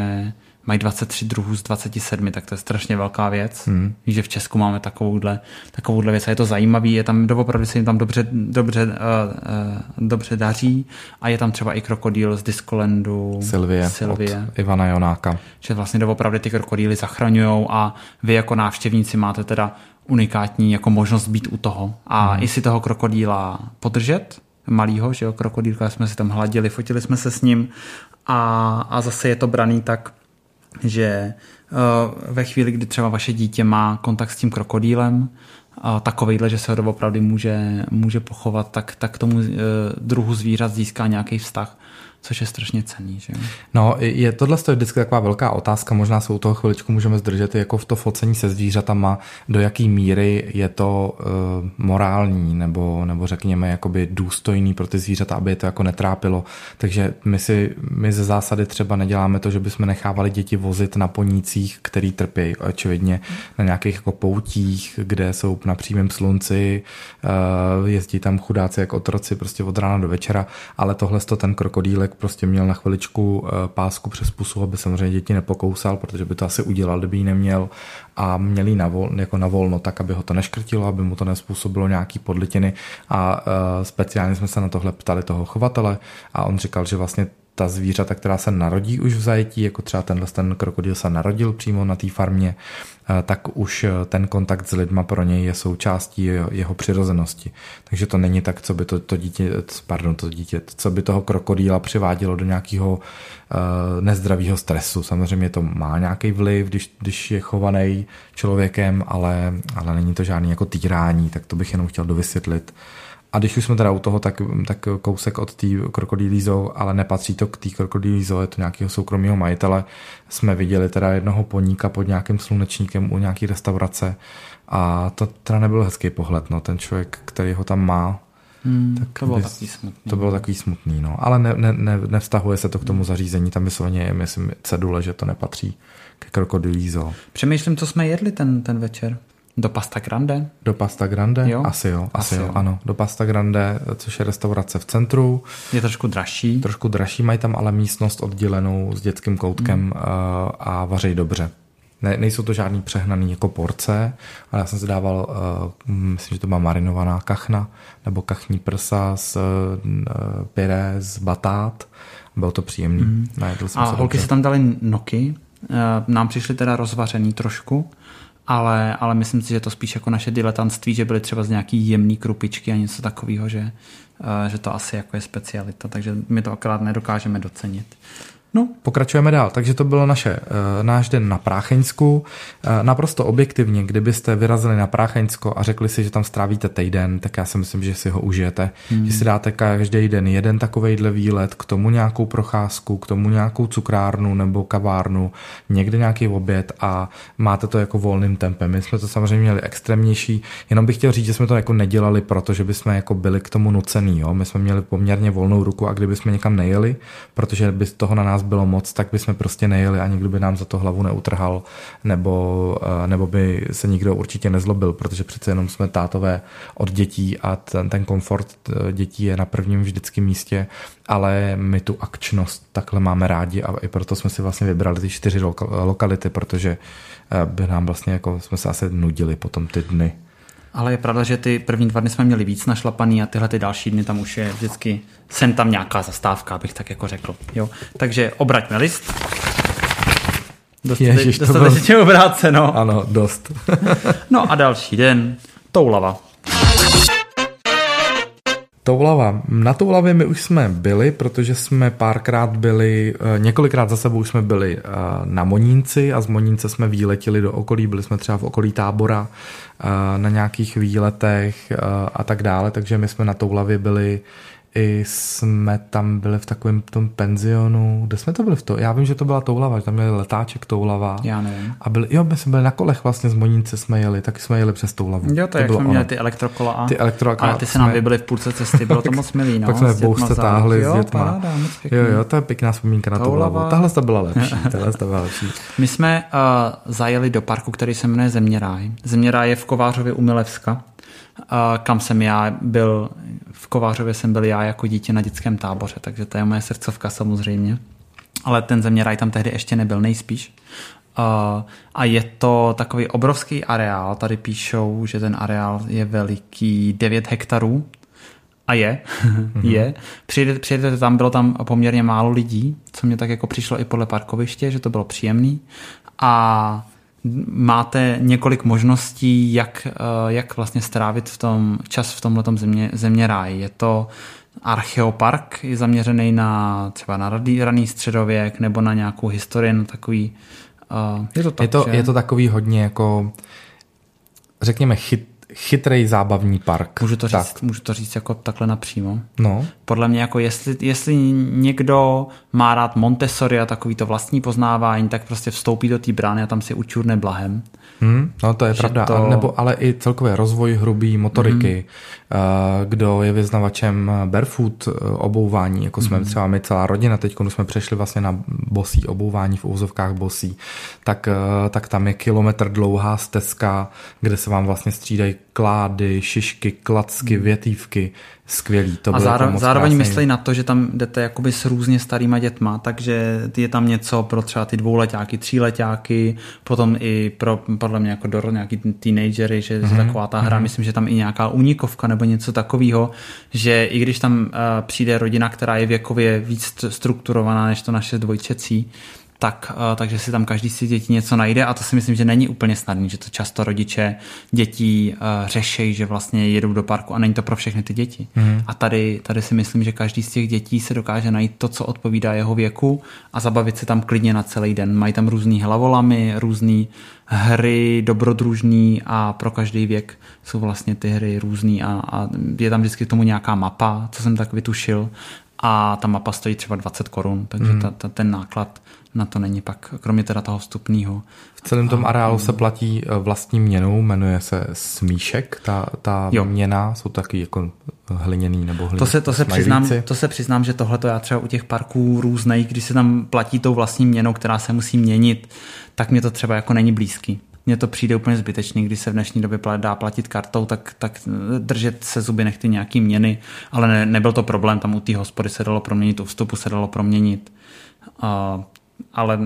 mají 23 druhů z 27, tak to je strašně velká věc. Mm. Víš, že v Česku máme takovouhle, takovouhle věc a je to zajímavý, je tam doopravdy se jim tam dobře, dobře, uh, uh, dobře daří a je tam třeba i krokodýl z Discolandu. Sylvie, Sylvie. od Ivana Jonáka. Že vlastně doopravdy ty krokodýly zachraňují a vy jako návštěvníci máte teda unikátní jako možnost být u toho a hmm. i si toho krokodýla podržet, malýho, že jo, krokodýlka jsme si tam hladili, fotili jsme se s ním a, a zase je to braný tak, že uh, ve chvíli, kdy třeba vaše dítě má kontakt s tím krokodýlem, uh, takovejhle, že se ho opravdu může, může pochovat, tak, tak tomu uh, druhu zvířat získá nějaký vztah což je strašně cený. Že? No, je tohle je vždycky taková velká otázka, možná se u toho chviličku můžeme zdržet, jako v to focení se zvířatama, do jaký míry je to uh, morální, nebo, nebo řekněme jakoby důstojný pro ty zvířata, aby je to jako netrápilo. Takže my si, my ze zásady třeba neděláme to, že bychom nechávali děti vozit na ponících, který trpí, očividně na nějakých jako poutích, kde jsou na přímém slunci, uh, jezdí tam chudáci jako otroci prostě od rána do večera, ale tohle to ten krokodýlek prostě měl na chviličku eh, pásku přes pusu, aby samozřejmě děti nepokousal, protože by to asi udělal, kdyby ji neměl. A měl ji na, vol, jako na volno tak, aby ho to neškrtilo, aby mu to nespůsobilo nějaký podlitiny. A uh, speciálně jsme se na tohle ptali toho chovatele a on říkal, že vlastně ta zvířata, která se narodí už v zajetí, jako třeba tenhle ten krokodýl se narodil přímo na té farmě, eh, tak už eh, ten kontakt s lidma pro něj je součástí jeho přirozenosti. Takže to není tak, co by to, to dítě, pardon, to dítě, co by toho krokodýla přivádělo do nějakého nezdravého stresu. Samozřejmě to má nějaký vliv, když, když je chovaný člověkem, ale, ale není to žádný jako týrání, tak to bych jenom chtěl dovysvětlit. A když už jsme teda u toho, tak, tak kousek od té krokodýlí zoo, ale nepatří to k té krokodýlí zoo, je to nějakého soukromého majitele. Jsme viděli teda jednoho poníka pod nějakým slunečníkem u nějaké restaurace a to teda nebyl hezký pohled, no, ten člověk, který ho tam má, Hmm, tak to bylo bys, takový smutný. To bylo takový smutný, no. Ale ne, ne, ne, nevztahuje se to k tomu zařízení, tam vysloveně je, myslím, cedule, že to nepatří ke krokodýlí zoo. Přemýšlím, co jsme jedli ten, ten večer. Do Pasta Grande? Do Pasta Grande? Jo? Asi jo, asi, asi jo, jo, ano. Do Pasta Grande, což je restaurace v centru. Je trošku dražší. Trošku dražší, mají tam ale místnost oddělenou s dětským koutkem hmm. a vaří dobře. Ne, nejsou to žádný přehnaný jako porce, ale já jsem si dával, uh, myslím, že to byla marinovaná kachna, nebo kachní prsa s uh, pyré z batát. Bylo to příjemný. Najedl jsem a se holky dobře. si tam dali noky, uh, nám přišli teda rozvařený trošku, ale, ale myslím si, že to spíš jako naše diletantství, že byly třeba z nějaký jemný krupičky a něco takového, že, eh, že to asi jako je specialita, takže my to akorát nedokážeme docenit. No, pokračujeme dál. Takže to bylo naše, uh, náš den na Prácheňsku. Uh, naprosto objektivně, kdybyste vyrazili na Prácheňsko a řekli si, že tam strávíte týden, tak já si myslím, že si ho užijete. Hmm. Že si dáte každý den jeden takovejhle výlet, k tomu nějakou procházku, k tomu nějakou cukrárnu nebo kavárnu, někde nějaký oběd a máte to jako volným tempem. My jsme to samozřejmě měli extrémnější, jenom bych chtěl říct, že jsme to jako nedělali, protože by jsme jako byli k tomu nucený. Jo? My jsme měli poměrně volnou ruku a kdyby jsme někam nejeli, protože by z toho na nás nás bylo moc, tak bychom prostě nejeli a nikdo by nám za to hlavu neutrhal, nebo, eh, nebo by se nikdo určitě nezlobil, protože přece jenom jsme tátové od dětí a ten, ten komfort eh, dětí je na prvním vždycky místě, ale my tu akčnost takhle máme rádi a i proto jsme si vlastně vybrali ty čtyři lokality, protože by nám vlastně jako jsme se asi nudili potom ty dny. Ale je pravda, že ty první dva dny jsme měli víc našlapaný a tyhle ty další dny tam už je vždycky sem tam nějaká zastávka, abych tak jako řekl. Jo? Takže obraťme list. Dostatečně byl... obráceno. Ano, dost. [laughs] no a další den, Toulava. Toulava. Na Toulavě my už jsme byli, protože jsme párkrát byli, eh, několikrát za sebou jsme byli eh, na Monínci a z Monínce jsme výletili do okolí, byli jsme třeba v okolí tábora eh, na nějakých výletech a tak dále, takže my jsme na Toulavě byli i jsme tam byli v takovém tom penzionu, kde jsme to byli v to? Já vím, že to byla Toulava, že tam měli letáček Toulava. Já nevím. A byli, jo, my jsme byli na kolech vlastně z Moníce jsme jeli, tak jsme jeli přes Toulavu. Jo, to, to jak bylo jsme měli ty elektrokola. A, ty elektrokola. Ale ty se nám jsme... vybili v půlce cesty, bylo to [laughs] moc milý, no. tak jsme boušce táhli s dětma. Paráda, jo, jo, to je pěkná vzpomínka na Toulavu. Tahle to byla lepší, [laughs] tahle to byla lepší. My jsme uh, zajeli do parku, který se jmenuje Zeměráj. Zeměráj je v Kovářově u Milevska kam jsem já byl, v Kovářově jsem byl já jako dítě na dětském táboře, takže to je moje srdcovka samozřejmě. Ale ten zeměraj tam tehdy ještě nebyl nejspíš. a je to takový obrovský areál, tady píšou, že ten areál je veliký 9 hektarů, a je, [laughs] je. Přijedete, přijedete tam, bylo tam poměrně málo lidí, co mě tak jako přišlo i podle parkoviště, že to bylo příjemný. A máte několik možností, jak, eh, jak vlastně strávit v tom čas v tomhle země, země ráji. Je to archeopark, je zaměřený na třeba na raný středověk nebo na nějakou historii, na takový... Uh, je, to tak, je, to, že? je to takový hodně jako řekněme chyt, chytrý zábavní park. Můžu to, říct, tak. můžu to říct jako takhle napřímo. No. Podle mě jako jestli, jestli někdo má rád Montessori a takový to vlastní poznávání, tak prostě vstoupí do té brány a tam si učurne blahem. Hmm, no to je pravda, to... nebo ale i celkově rozvoj hrubý motoriky, hmm. kdo je vyznavačem barefoot eh, obouvání, jako jsme hmm. třeba my celá rodina, teď když jsme přešli vlastně na bosí obouvání v úzovkách bosí, tak, eh, tak tam je kilometr dlouhá stezka, kde se vám vlastně střídají klády, šišky, klacky, hmm. Skvělý. To a zároveň, zároveň myslej na to, že tam jdete jakoby s různě starýma dětma, takže je tam něco pro třeba ty dvouletáky, tříletáky, potom i pro podle mě jako do nějaký teenagery, že mm-hmm. taková ta hra, mm-hmm. myslím, že tam i nějaká unikovka nebo něco takového, že i když tam uh, přijde rodina, která je věkově víc strukturovaná než to naše dvojčecí, tak, eh, takže si tam každý si děti něco najde a to si myslím, že není úplně snadný, že to často rodiče dětí uh, řešejí, že vlastně jedou do parku a není to pro všechny ty děti. Mm. A tady, tady si myslím, že každý z těch dětí se dokáže najít to, co odpovídá jeho věku a zabavit se tam klidně na celý den. Mají tam různý hlavolamy, různé hry dobrodružný a pro každý věk jsou vlastně ty hry různý a, a je tam vždycky k tomu nějaká mapa, co jsem tak vytušil a ta mapa stojí třeba 20 korun, takže mm. ta, ta, ten náklad na to není pak, kromě teda toho vstupního. V celém tom areálu se platí eh, vlastní měnou, jmenuje se smíšek, ta, ta jo. měna, jsou taky jako hliněný nebo hliněný. To se, to, se přiznám, to se přiznám, že tohle to já třeba u těch parků různých, když se tam platí tou vlastní měnou, která se musí měnit, tak mě to třeba jako není blízký mně to přijde úplně zbytečný, když se v dnešní době dá platit kartou, tak, tak držet se zuby nechty nějaký měny, ale ne, nebyl to problém, tam u té hospody se dalo proměnit, u vstupu se dalo proměnit. Uh, ale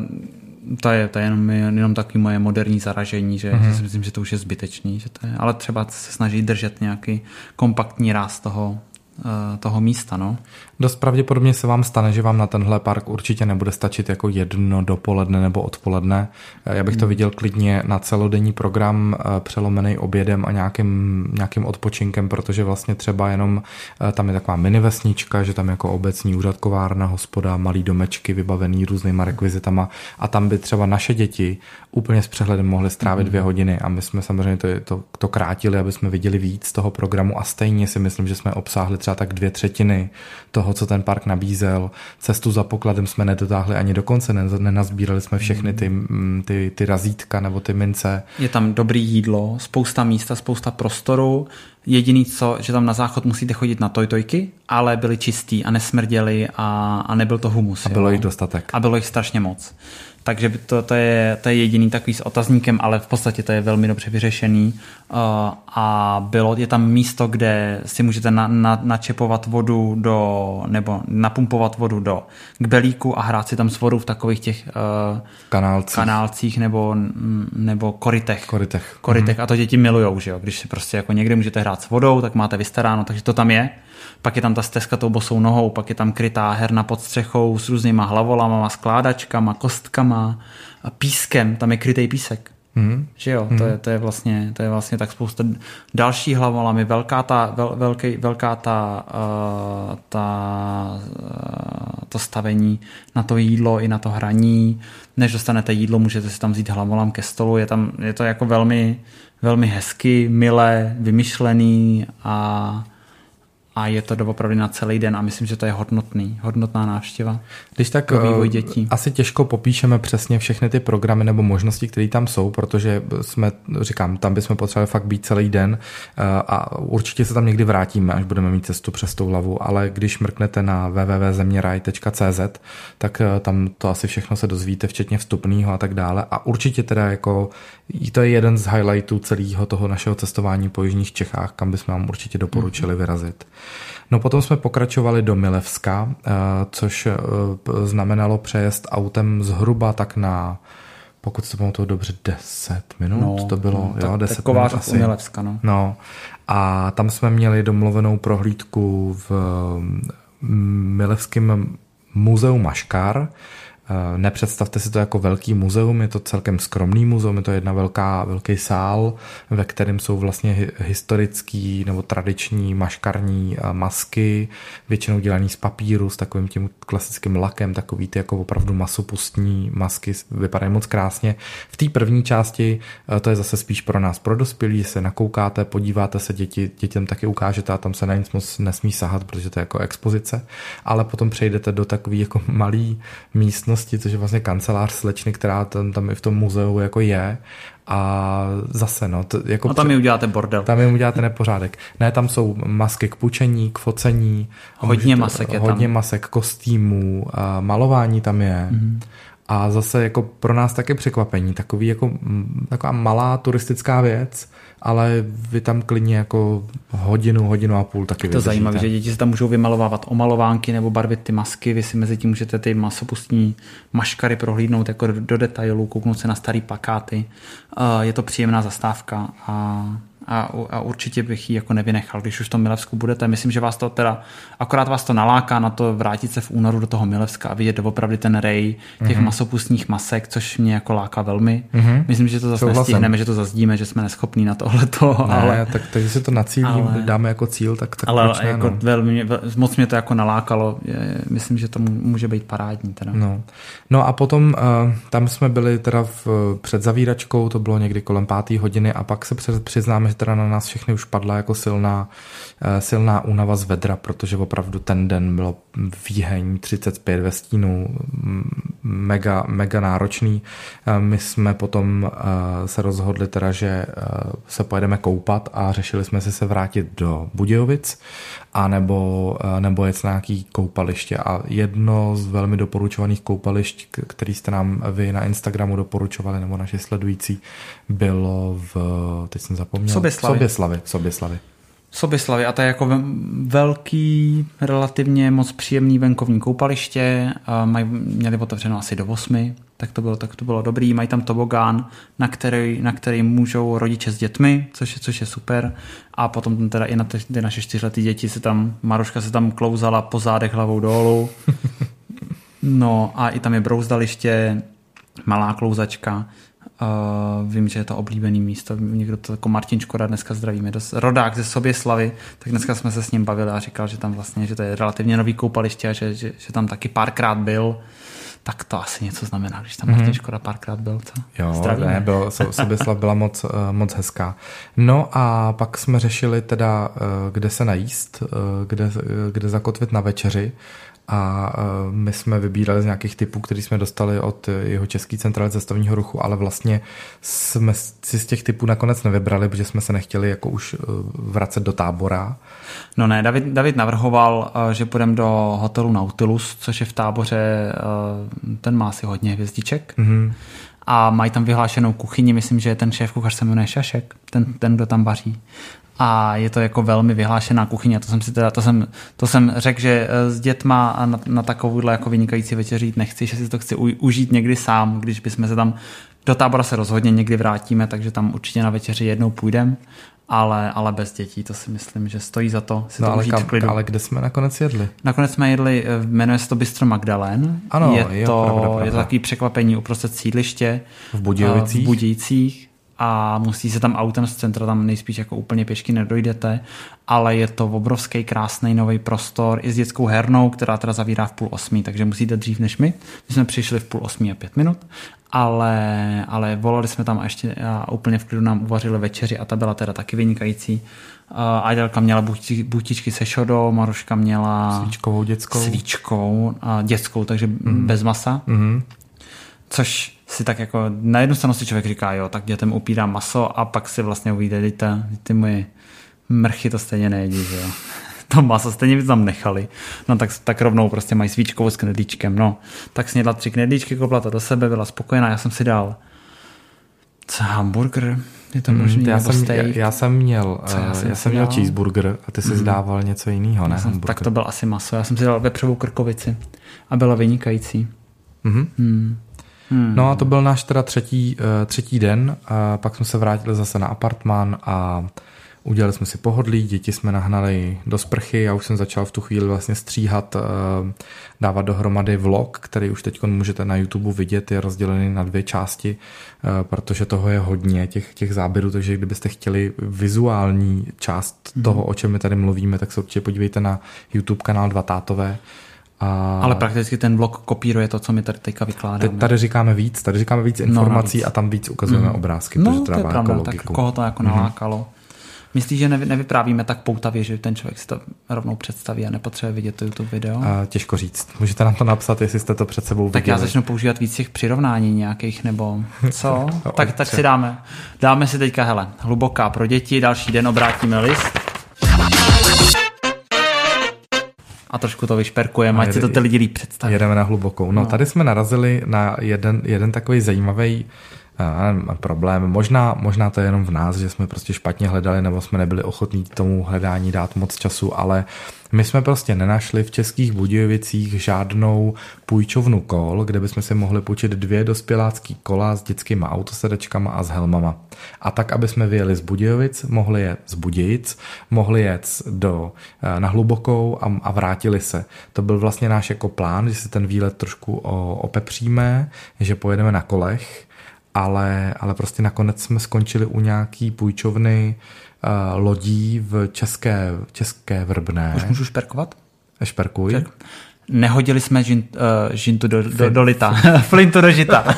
to je, to je jenom, jenom takový moje moderní zaražení, že, mm-hmm. že si myslím, že to už je zbytečný. Že to je, ale třeba se snaží držet nějaký kompaktní ráz toho, Eh, toho místa. No. Dost pravděpodobně se vám stane, že vám na tenhle park určitě nebude stačit jako jedno dopoledne nebo odpoledne. Eh, já bych to hmm. viděl klidně na celodenní program eh, přelomený obědem a nějakým, nějakým odpočinkem, protože vlastně třeba jenom tam je taková mini vesnička, že tam jako obecní úřad, kovárna, hospoda, malý domečky vybavený různýma rekvizitama a tam by třeba naše děti úplně s přehledem mohly strávit mm. dvě hodiny a my jsme samozřejmě to, to, to krátili, aby jsme viděli víc toho programu a stejně si myslím, že jsme obsáhli třeba tak dvě třetiny toho, co ten park nabízel. Cestu za pokladem jsme nedotáhli ani do konce, nenazbírali jsme všechny ty, mm, ty, ty razítka nebo ty mince. Je tam dobrý jídlo, spousta místa, spousta prostoru, Jediný co, že tam na záchod musíte chodit na tojtojky, ale byly čistý a nesmrděli a, a nebyl to humus. A bylo jich dostatek. A bylo jich strašně moc. Takže to, to, je, to je jediný takový s otazníkem, ale v podstatě to je velmi dobře vyřešený. Uh, a bylo, je tam místo, kde si můžete na, na, načepovat vodu do, nebo napumpovat vodu do kbelíku a hrát si tam s vodou v takových těch uh, kanálcích. kanálcích nebo, nebo korytech. Korytech. korytech. Mm-hmm. A to děti milujou, že jo? Když si prostě jako někde můžete hrát s vodou, tak máte vystaráno, takže to tam je pak je tam ta stezka tou bosou nohou, pak je tam krytá herna pod střechou s různýma hlavolama, skládačkama, kostkama, a pískem, tam je krytý písek. Mm. Že jo, mm. to, je, to, je vlastně, to je vlastně tak spousta další hlavolami, velká ta, vel, velký, velká ta, uh, ta uh, to stavení na to jídlo i na to hraní. Než dostanete jídlo, můžete si tam vzít hlavolam ke stolu. Je, tam, je to jako velmi, velmi hezky, milé, vymyšlený a a je to doopravdy na celý den a myslím, že to je hodnotný, hodnotná návštěva. Když tak vývoj eh, dětí. asi těžko popíšeme přesně všechny ty programy nebo možnosti, které tam jsou, protože jsme, říkám, tam bychom potřebovali fakt být celý den eh, a určitě se tam někdy vrátíme, až budeme mít cestu přes tou hlavu, ale když mrknete na www.zeměraj.cz, tak eh, tam to asi všechno se dozvíte, včetně vstupného a tak dále a určitě teda jako to je jeden z highlightů celého toho našeho cestování po Jižních Čechách, kam bychom vám určitě doporučili mhm. vyrazit. No potom jsme pokračovali do Milevska, eh, což eh, znamenalo přejezd autem zhruba tak na pokud se pamatuju dobře, 10 minut no, to bylo, no, jo, 10 minut asi. Milevska, no. no. A tam jsme měli domluvenou prohlídku v mm, Milevském muzeu Maškar, nepředstavte si to jako velký muzeum, je to celkem skromný muzeum, je to jedna velká, velký sál, ve kterém jsou vlastně historický nebo tradiční maškarní eh, masky, většinou dělaný z papíru s takovým tím klasickým lakem, takový ty jako opravdu masopustní masky, vypadají moc krásně. V té první části eh, to je zase spíš pro nás, pro dospělí, se nakoukáte, podíváte se, děti, dětem taky ukážete a tam se na nic moc nesmí sahat, protože to je jako expozice, ale potom přejdete do takový jako malý místnosti, místnosti, což je vlastně kancelář slečny, která tam, tam i v tom muzeu jako je a zase, no. To, jako a tam mi uděláte bordel. Tam mi uděláte nepořádek. Ne, tam jsou masky k pučení, k focení. Hodně masek je Hodně tam. masek, kostýmů, a malování tam je. Mm-hmm. A zase jako pro nás taky překvapení, takový jako, taková malá turistická věc, ale vy tam klidně jako hodinu, hodinu a půl taky To je zajímavé, že děti se tam můžou vymalovávat omalovánky nebo barvit ty masky, vy si mezi tím můžete ty masopustní maškary prohlídnout jako do detailu, kouknout se na starý plakáty. Je to příjemná zastávka a a, a určitě bych ji jako nevynechal, když už to Milevsku budete. Myslím, že vás to teda, akorát vás to naláká na to vrátit se v únoru do toho Milevska a vidět opravdu ten rej těch mm-hmm. masopustních masek, což mě jako láká velmi. Mm-hmm. Myslím, že to zase Souhlasem. nestihneme, že to zazdíme, že jsme neschopní na tohleto. Ne, [laughs] ale, tak, takže se to nacílím, ale, dáme jako cíl, tak, tak Ale ne, jako no. velmi, moc mě to jako nalákalo. Myslím, že to může být parádní. Teda. No. no a potom uh, tam jsme byli teda v, před zavíračkou, to bylo někdy kolem páté hodiny a pak se přiznáme, teda na nás všechny už padla jako silná, eh, silná únava z vedra, protože opravdu ten den bylo výheň 35 ve stínu, mega, mega náročný. Eh, my jsme potom eh, se rozhodli teda, že se pojedeme koupat a řešili jsme si se vrátit do Budějovic a nebo, nebo jet na nějaký koupaliště a jedno z velmi doporučovaných koupališť, který jste nám vy na Instagramu doporučovali, nebo naši sledující, bylo v, teď jsem zapomněl, Soběslavy. Soběslavy, Soběslavy. Soběslavy a to je jako velký, relativně moc příjemný venkovní koupaliště, mají, měli otevřeno asi do 8, tak to bylo, tak to bylo dobrý, mají tam tobogán, na který, na který můžou rodiče s dětmi, což je, což je super. A potom teda i na ty, ty naše čtyřletý děti se tam, Maruška se tam klouzala po zádech hlavou dolů, [laughs] no a i tam je brouzdaliště, malá klouzačka, Uh, vím, že je to oblíbený místo. Někdo to jako Martin Škoda dneska zdravíme. Dost, rodák ze Soběslavy, tak dneska jsme se s ním bavili a říkal, že tam vlastně, že to je relativně nový koupaliště a že, že, že tam taky párkrát byl. Tak to asi něco znamená, když tam. Martin Škoda párkrát byl. Co? Jo, zdravíme. ne, byl, Soběslav byla moc, uh, moc hezká. No a pak jsme řešili teda, uh, kde se najíst, uh, kde, kde zakotvit na večeři a my jsme vybírali z nějakých typů, který jsme dostali od jeho Český centrály cestovního ruchu, ale vlastně jsme si z těch typů nakonec nevybrali, protože jsme se nechtěli jako už vracet do tábora. No ne, David, David navrhoval, že půjdeme do hotelu Nautilus, což je v táboře, ten má asi hodně hvězdiček. Mm-hmm a mají tam vyhlášenou kuchyni, myslím, že ten šéf kuchař se jmenuje Šašek, ten, ten, kdo tam vaří. A je to jako velmi vyhlášená kuchyně. To jsem si teda, to jsem, to jsem řekl, že eh, s dětma a na, na takovouhle jako vynikající večeři jít nechci, že si to chci u, užít někdy sám, když bychom se tam do tábora se rozhodně někdy vrátíme, takže tam určitě na večeři jednou půjdeme ale, ale bez dětí, to si myslím, že stojí za to si no, to ale užít kam, v klidu. Ale kde jsme nakonec jedli? Nakonec jsme jedli, eh, jmenuje se to Bistro Magdalen. Ano, je, jo, to, pravda, pravda. je to takový překvapení uprostřed sídliště. V Budějovicích. V Budějcích a musí se tam autem z centra, tam nejspíš jako úplně pěšky nedojdete, ale je to obrovský krásný nový prostor i s dětskou hernou, která teda zavírá v půl osmí, takže musíte dřív než my. My jsme přišli v půl osmí a pět minut ale, ale volali jsme tam a ještě a úplně v klidu nám uvařili večeři a ta byla teda taky vynikající. Adelka měla butičky se šodou, Maruška měla svíčkovou dětskou, svíčkou a dětskou, takže mm. bez masa. Mm. Což si tak jako na jednu stranu si člověk říká, jo, tak dětem upírám maso a pak si vlastně uvíde, ty, ty moje mrchy to stejně nejedí, že jo [laughs] to maso stejně by tam nechali. No tak, tak rovnou prostě mají svíčkovou s knedlíčkem. No, tak snědla tři knedlíčky, kopla to do sebe, byla spokojená, já jsem si dal co, hamburger, je to možný, mm, já, jsem, já, já, jsem měl, co, já, jsem, já jsem měl dal? cheeseburger a ty jsi mm. zdával něco jiného, ne? Jsem, tak to byl asi maso, já jsem si dal vepřovou krkovici a byla vynikající. Mm-hmm. Mm. Hmm. No a to byl náš teda třetí, uh, třetí den, a pak jsme se vrátili zase na apartmán a Udělali jsme si pohodlí, děti jsme nahnali do sprchy, já už jsem začal v tu chvíli vlastně stříhat, eh, dávat dohromady vlog, který už teď můžete na YouTube vidět, je rozdělený na dvě části, eh, protože toho je hodně, těch, těch záběrů, takže kdybyste chtěli vizuální část hmm. toho, o čem my tady mluvíme, tak se určitě podívejte na YouTube kanál Dva tátové, a... Ale prakticky ten blok kopíruje to, co my tady teďka vykládáme. Tady říkáme víc, tady říkáme víc no, informací no, a tam víc ukazujeme mm. obrázky, no, to je pravda, tak koho to jako nalákalo. Mm. Myslíš, že nevyprávíme tak poutavě, že ten člověk si to rovnou představí a nepotřebuje vidět to YouTube video? A těžko říct. Můžete nám to napsat, jestli jste to před sebou Tak viděli. já začnu používat víc těch přirovnání nějakých, nebo co? [laughs] tak, tak si dáme. Dáme si teďka, hele, hluboká pro děti, další den obrátíme list. A trošku to vyšperkujeme, ať si to ty lidi líp představí. Jedeme na hlubokou. No, no, tady jsme narazili na jeden, jeden takový zajímavý problém. Možná, možná to je jenom v nás, že jsme prostě špatně hledali nebo jsme nebyli ochotní tomu hledání dát moc času, ale my jsme prostě nenašli v Českých Budějovicích žádnou půjčovnu kol, kde bychom si mohli půjčit dvě dospělácký kola s dětskýma autosedačkama a s helmama. A tak, aby jsme vyjeli z Budějovic, mohli jet z Budějic, mohli jet do, eh, na hlubokou a, a vrátili se. To byl vlastně náš jako plán, že si ten výlet trošku opepříme, že pojedeme na kolech, ale, ale prostě nakonec jsme skončili u nějaký půjčovny uh, lodí v České, České Vrbné. Už můžu šperkovat? Šperkuj. Šperk. Nehodili jsme žint, uh, žintu do, do, do lita. [laughs] Flintu do žita.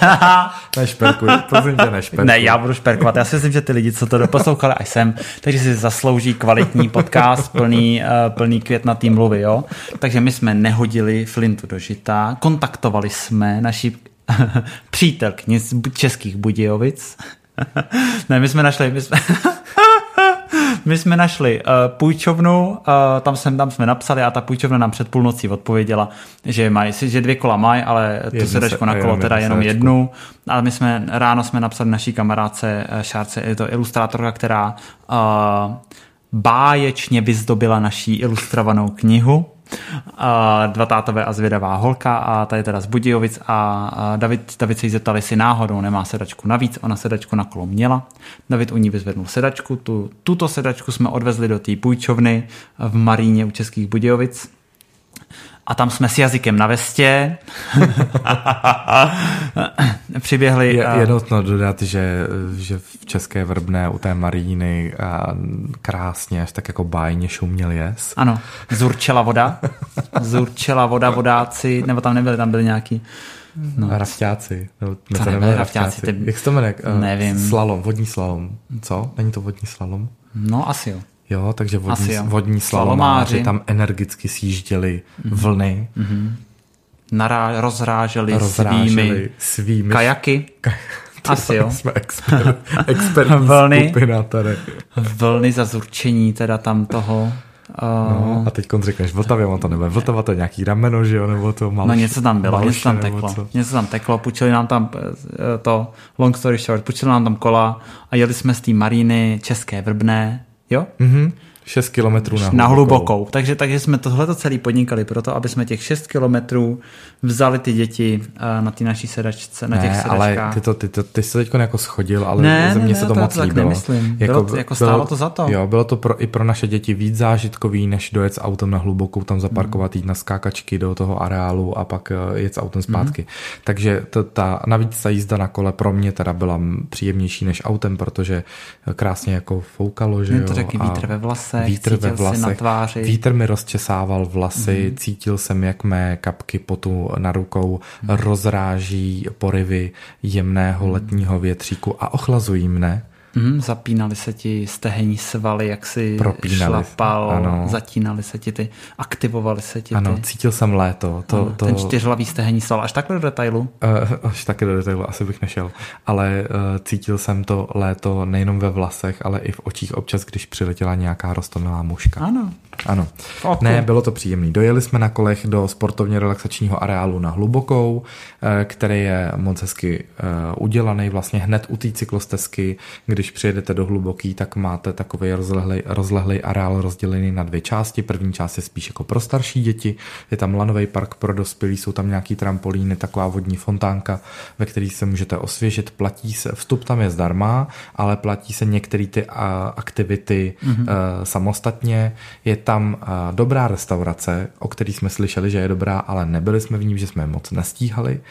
[laughs] nešperkuj, prosím tě, nešperkuj. [laughs] Ne, já budu šperkovat. Já si myslím, že ty lidi, co to doposlouchali až sem, takže si zaslouží kvalitní podcast plný, uh, plný květnatý mluvy, jo. Takže my jsme nehodili flintu do žita, kontaktovali jsme naši [laughs] přítelkyni z Českých Budějovic. [laughs] ne, my jsme našli, my jsme, [laughs] my jsme našli uh, půjčovnu, uh, tam, jsem, tam jsme napsali a ta půjčovna nám před půlnocí odpověděla, že mají, že dvě kola mají, ale tu sedačku na kolo teda jenom jednu. Ale my jsme, ráno jsme napsali naší kamarádce uh, Šárce, je to ilustrátorka, která uh, báječně vyzdobila naší ilustrovanou knihu a dva tátové a zvědavá holka a ta je teda z Budějovic a David, David se jí zeptal, jestli náhodou nemá sedačku navíc, ona sedačku na kolo měla. David u ní vyzvednul sedačku, tu, tuto sedačku jsme odvezli do té půjčovny v Maríně u Českých Budějovic a tam jsme s jazykem na vestě. [laughs] Přiběhli. Je, je nutno dodat, že, že v České Vrbné u té Maríny krásně, až tak jako bájně šuměl jes. Ano, zurčela voda. Zurčela voda vodáci, nebo tam nebyli, tam byli nějaký No. Rafťáci. No, to, to nebyli rafťáci. Ty... Jak se to jmenuje? Nevím. Slalom, vodní slalom. Co? Není to vodní slalom? No asi jo. Jo, takže vodní, jo. vodní slalomáři tam energicky sjížděli mm-hmm. vlny. Mm-hmm. Nará, rozráželi, rozráželi svými, svými kajaky. Ka- [laughs] Asi jo. Jsme expert, [laughs] expertní vlny, skupina tady. Vlny za zurčení teda tam toho. Uh, no, a teď řekneš Vltavě, on to nebude Vltava, to je nějaký rameno, že jo, nebo to malš, No něco tam bylo, něco tam teklo, co? něco tam teklo, půjčili nám tam eh, to, long story short, půjčili nám tam kola a jeli jsme z té maríny České Vrbné, jo? Mhm. 6 kilometrů na, na hlubokou. Takže, takže jsme tohle celý podnikali proto, aby jsme těch 6 kilometrů vzali ty děti uh, na ty naší sedačce, na ne, těch sedačkách. ale ty, to, ty, to, ty jsi teď jako schodil, ale ne, ze mě ne, se to, to moc to líbilo. Nemyslím. Jako, bylo, jako stálo bylo, to za to. Jo, bylo to pro, i pro naše děti víc zážitkový, než dojet s autem na hlubokou, tam zaparkovat, jít na skákačky do toho areálu a pak uh, jet s autem zpátky. Mm. Takže to, ta, navíc ta jízda na kole pro mě teda byla příjemnější než autem, protože krásně jako foukalo, že jo. to řekl vítr ve vlasech, vítr ve vlasech, na tváři. Vítr mi rozčesával vlasy, mm. cítil jsem, jak mé kapky potu na rukou mm. rozráží porivy jemného mm. letního větříku a ochlazují mne. Mm, zapínali se ti stehenní svaly, jak si Propínali. šlapal, ano. zatínali se ti ty, aktivovali se ti Ano, ty. cítil jsem léto. To, ano, to... Ten čtyřhlavý stehenní sval, až takhle do detailu? Uh, až takhle do detailu asi bych nešel, ale uh, cítil jsem to léto nejenom ve vlasech, ale i v očích občas, když přiletěla nějaká rostomilá muška. Ano. Ano. Oku. Ne, bylo to příjemné. Dojeli jsme na kolech do sportovně relaxačního areálu na Hlubokou, eh, který je moc hezky udělaný vlastně hned u té cyklostezky, když přijedete do hluboký, tak máte takový rozlehlý, rozlehlý areál rozdělený na dvě části. První část je spíš jako pro starší děti, je tam lanový park pro dospělí, jsou tam nějaký trampolíny, taková vodní fontánka, ve který se můžete osvěžit, platí se, vstup tam je zdarma, ale platí se některé ty aktivity mm-hmm. samostatně. Je tam dobrá restaurace, o který jsme slyšeli, že je dobrá, ale nebyli jsme v ní, že jsme moc nestíhali,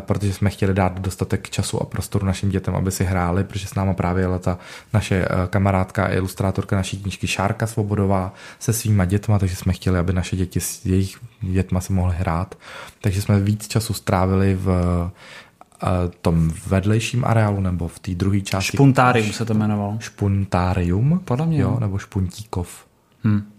protože jsme chtěli dát dostatek času a prostoru našim dětem, aby si hráli, protože s náma právě jela ta naše eh, kamarádka a ilustrátorka naší knížky Šárka Svobodová se svýma dětma, takže jsme chtěli, aby naše děti s jejich dětma se mohly hrát. Takže jsme víc času strávili v eh, tom vedlejším areálu nebo v té druhé části. Špuntárium se to jmenovalo. Špuntárium? Podle mě. Jo, nebo Špuntíkov. Hmm.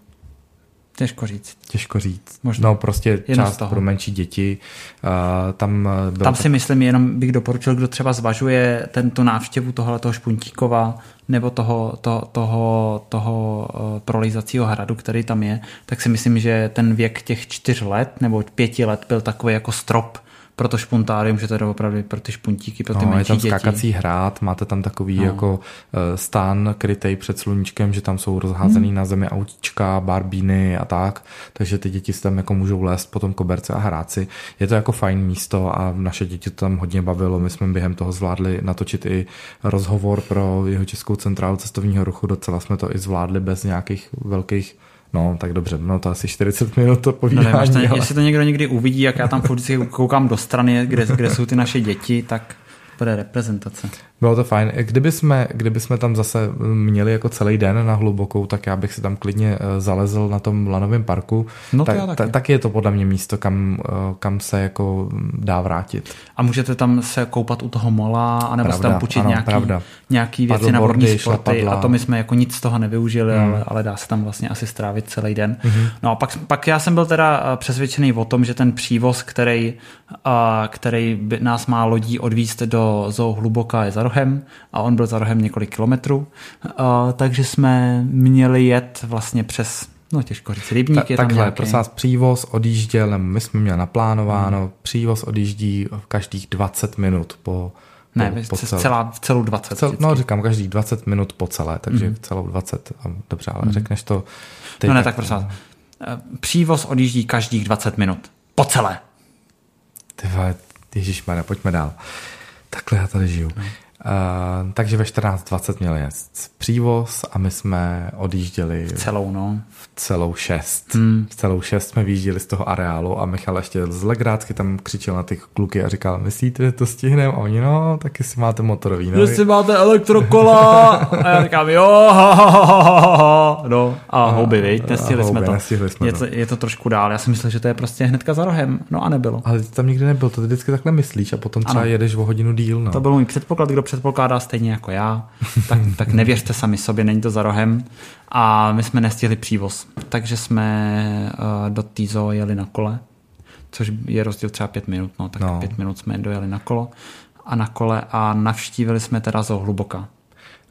Těžko říct. Těžko říct. Možná. No prostě jenom část pro menší děti. Uh, tam bylo tam si myslím, jenom bych doporučil, kdo třeba zvažuje tento návštěvu tohoto toho Špuntíkova nebo toho, to, toho, toho uh, prolízacího hradu, který tam je, tak si myslím, že ten věk těch čtyř let nebo pěti let byl takový jako strop pro to špuntárium, že to je opravdu pro ty špuntíky, pro ty no, menší je tam děti. skákací hrát, máte tam takový no. jako eh, stán krytej před sluníčkem, že tam jsou rozházený hmm. na zemi autíčka, barbíny a tak, takže ty děti si tam jako můžou lézt po tom koberce a hrát si. Je to jako fajn místo a naše děti to tam hodně bavilo. My jsme během toho zvládli natočit i rozhovor pro jeho českou centrálu cestovního ruchu, docela jsme to i zvládli bez nějakých velkých No, tak dobře, no to asi 40 minut to povídání. No, nevím, ale... jestli to někdo někdy uvidí, jak já tam furt koukám do strany, kde, kde jsou ty naše děti, tak bude reprezentace. Bylo to fajn. Kdyby jsme, kdyby jsme tam zase měli jako celý den na hlubokou, tak já bych si tam klidně eh, zalezl na tom lanovém parku. No tak, tak, tak je to podle mě místo, kam, eh, kam se jako dá vrátit. A můžete tam se koupat u toho mola, anebo pravda, se tam půjčit ano, nějaký, pravda. nějaký věci na vodní sporty. A to my jsme jako nic z toho nevyužili, hmm. ale, ale dá se tam vlastně asi strávit celý den. Hmm. No a pak, pak já jsem byl teda eh, přesvědčený o tom, že ten přívoz, který, který nás má lodí odvízt do zoo hluboká je za rohem a on byl za rohem několik kilometrů, uh, takže jsme měli jet vlastně přes No těžko říct, rybník Ta, je Takhle, nějaký... prosím vás, přívoz odjížděl, my jsme měli naplánováno, hmm. přívoz odjíždí v každých 20 minut po, ne, po, po celé. Celá, v celou 20. Cel, no říkám, každých 20 minut po celé, takže mm. celou 20. Dobře, ale mm. řekneš to... Ty, no ne, tak, tak prosím vás. Eh, přívoz odjíždí každých 20 minut. Po celé. Ty vole, ježišmarja, pojďme dál. Takhle já tady žiju. No. Uh, takže ve 14.20 měl jet přívoz a my jsme odjížděli v celou, no. V celou šest. Hmm. V celou šest jsme vyjížděli z toho areálu a Michal ještě z Legrácky tam křičel na ty kluky a říkal, myslíte, že to stihneme? A oni, no, taky si máte motorový. No, Jestli máte elektrokola. a já říkám, jo, no a houby, viď? Nestihli jsme to. Nestihli jsme je, to. Je to trošku dál. Já si myslel, že to je prostě hnedka za rohem. No a nebylo. Ale tam nikdy nebyl, to ty vždycky takhle myslíš a potom třeba ano. jedeš o hodinu díl. No. To byl můj předpoklad, kdo předpokládá stejně jako já, tak, [laughs] tak nevěřte sami sobě, není to za rohem. A my jsme nestihli přívoz, takže jsme uh, do Týzo jeli na kole, což je rozdíl třeba pět minut, no, tak no. pět minut jsme dojeli na kolo a na kole a navštívili jsme teda zo hluboka.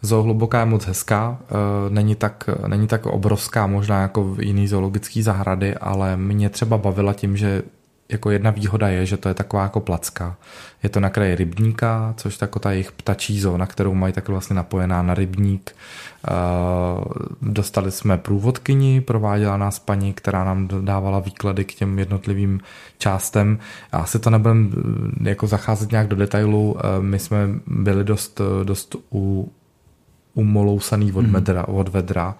Zoo hluboká je moc hezká, eh, není tak, není tak obrovská možná jako v jiný zoologický zahrady, ale mě třeba bavila tím, že jako jedna výhoda je, že to je taková jako placka. Je to na kraji rybníka, což jako ta jejich ptačí zóna, kterou mají tak vlastně napojená na rybník. Eh, dostali jsme průvodkyni, prováděla nás paní, která nám dávala výklady k těm jednotlivým částem. Já si to nebudem eh, jako zacházet nějak do detailu. My jsme byli dost, dost u, umolousaný od, medra, od vedra.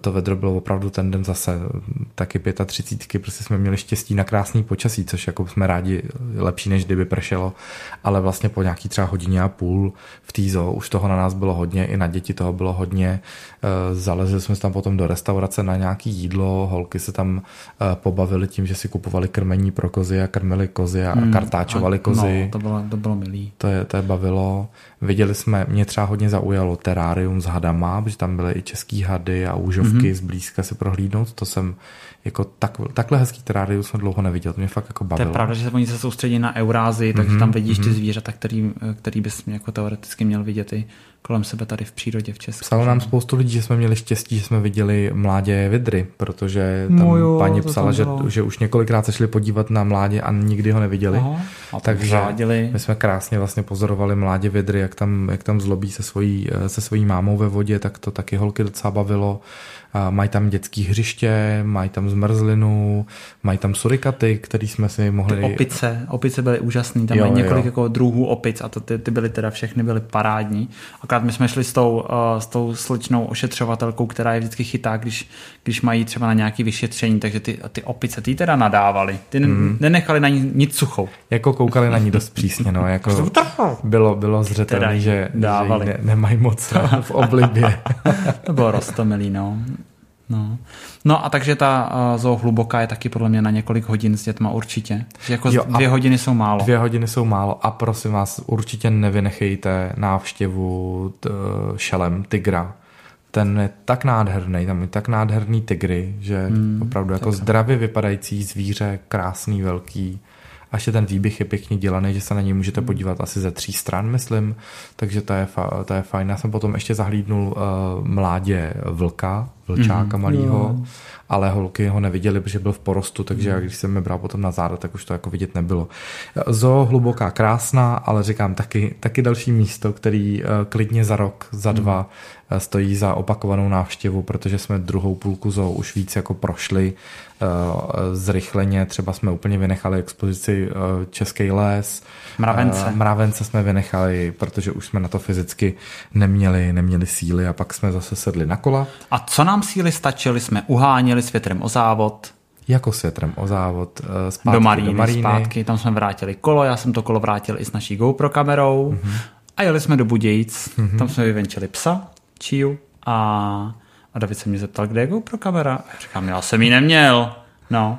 To vedro bylo opravdu ten den zase taky 35, prostě jsme měli štěstí na krásný počasí, což jako jsme rádi lepší, než kdyby pršelo, ale vlastně po nějaký třeba hodině a půl v týzo už toho na nás bylo hodně, i na děti toho bylo hodně. Eh, zalezli jsme se tam potom do restaurace na nějaký jídlo, holky se tam eh, pobavili tím, že si kupovali krmení pro kozy a krmili kozy a mm, kartáčovali kozy. No, to bylo, to bylo milý. To je, to je bavilo. Viděli jsme, mě třeba hodně zaujalo terárium s hadama, protože tam byly i český hady a úžovky mm-hmm. zblízka si prohlídnout. To jsem jako tak, takhle hezký terárium jsem dlouho neviděl, to mě fakt jako bavilo. To je pravda, že se oni se soustředí na Eurázii, takže mm-hmm, tam vidíš mm-hmm. ty mhm. zvířata, který, který bys jako teoreticky měl vidět i kolem sebe tady v přírodě v Česku. Psalo nám spoustu lidí, že jsme měli štěstí, že jsme viděli mládě vidry, protože tam no jo, paní psala, že, že už několikrát se šli podívat na mládě a nikdy ho neviděli. Aha, a takže řádili. my jsme krásně vlastně pozorovali mládě vidry, jak tam, jak tam zlobí se svojí, se svojí mámou ve vodě, tak to taky holky docela bavilo mají tam dětské hřiště, mají tam zmrzlinu, mají tam surikaty, který jsme si mohli... Ty opice, opice byly úžasné, tam jo, mají několik jo. jako druhů opic a to ty, ty byly teda všechny byly parádní. Akorát my jsme šli s tou, uh, s tou sličnou ošetřovatelkou, která je vždycky chytá, když, když mají třeba na nějaký vyšetření, takže ty, ty opice, ty teda nadávali, ty hmm. nenechali na ní nic suchou. Jako koukali na ní dost přísně, no, jako bylo, bylo zřetelné, že, dávali. že ne, nemají moc v oblibě. [laughs] to bylo rostomilý, no. No. no a takže ta uh, zoo hluboká je taky podle mě na několik hodin s dětma určitě. Že jako jo, dvě hodiny jsou málo. Dvě hodiny jsou málo a prosím vás, určitě nevynechejte návštěvu t, šelem tigra. Ten je tak nádherný, tam je tak nádherný tigry, že hmm, opravdu jako zdravě vypadající zvíře, krásný, velký. A ještě ten výběh je pěkně dělaný, že se na něj můžete hmm. podívat asi ze tří stran, myslím, takže to je, fa- to je fajn. Já jsem potom ještě zahlídnul uh, mládě vlka, vlčáka mm, ale holky ho neviděli, protože byl v porostu, takže mm. když jsem mi bral potom na záda, tak už to jako vidět nebylo. Zo hluboká, krásná, ale říkám taky, taky další místo, který uh, klidně za rok, za mm. dva uh, stojí za opakovanou návštěvu, protože jsme druhou půlku zoo už víc jako prošli uh, zrychleně, třeba jsme úplně vynechali expozici Český les, Mravence. Mravence jsme vynechali, protože už jsme na to fyzicky neměli, neměli síly a pak jsme zase sedli na kola. A co nám síly stačily, jsme uháněli s větrem o závod. Jako s větrem o závod uh, zpátky do Maríny, do Maríny. Zpátky, tam jsme vrátili kolo, já jsem to kolo vrátil i s naší GoPro kamerou uh-huh. a jeli jsme do Budějíc, uh-huh. tam jsme vyvenčili psa, Čiu a, a David se mě zeptal, kde je GoPro kamera. Já říkám, já jsem ji neměl. No,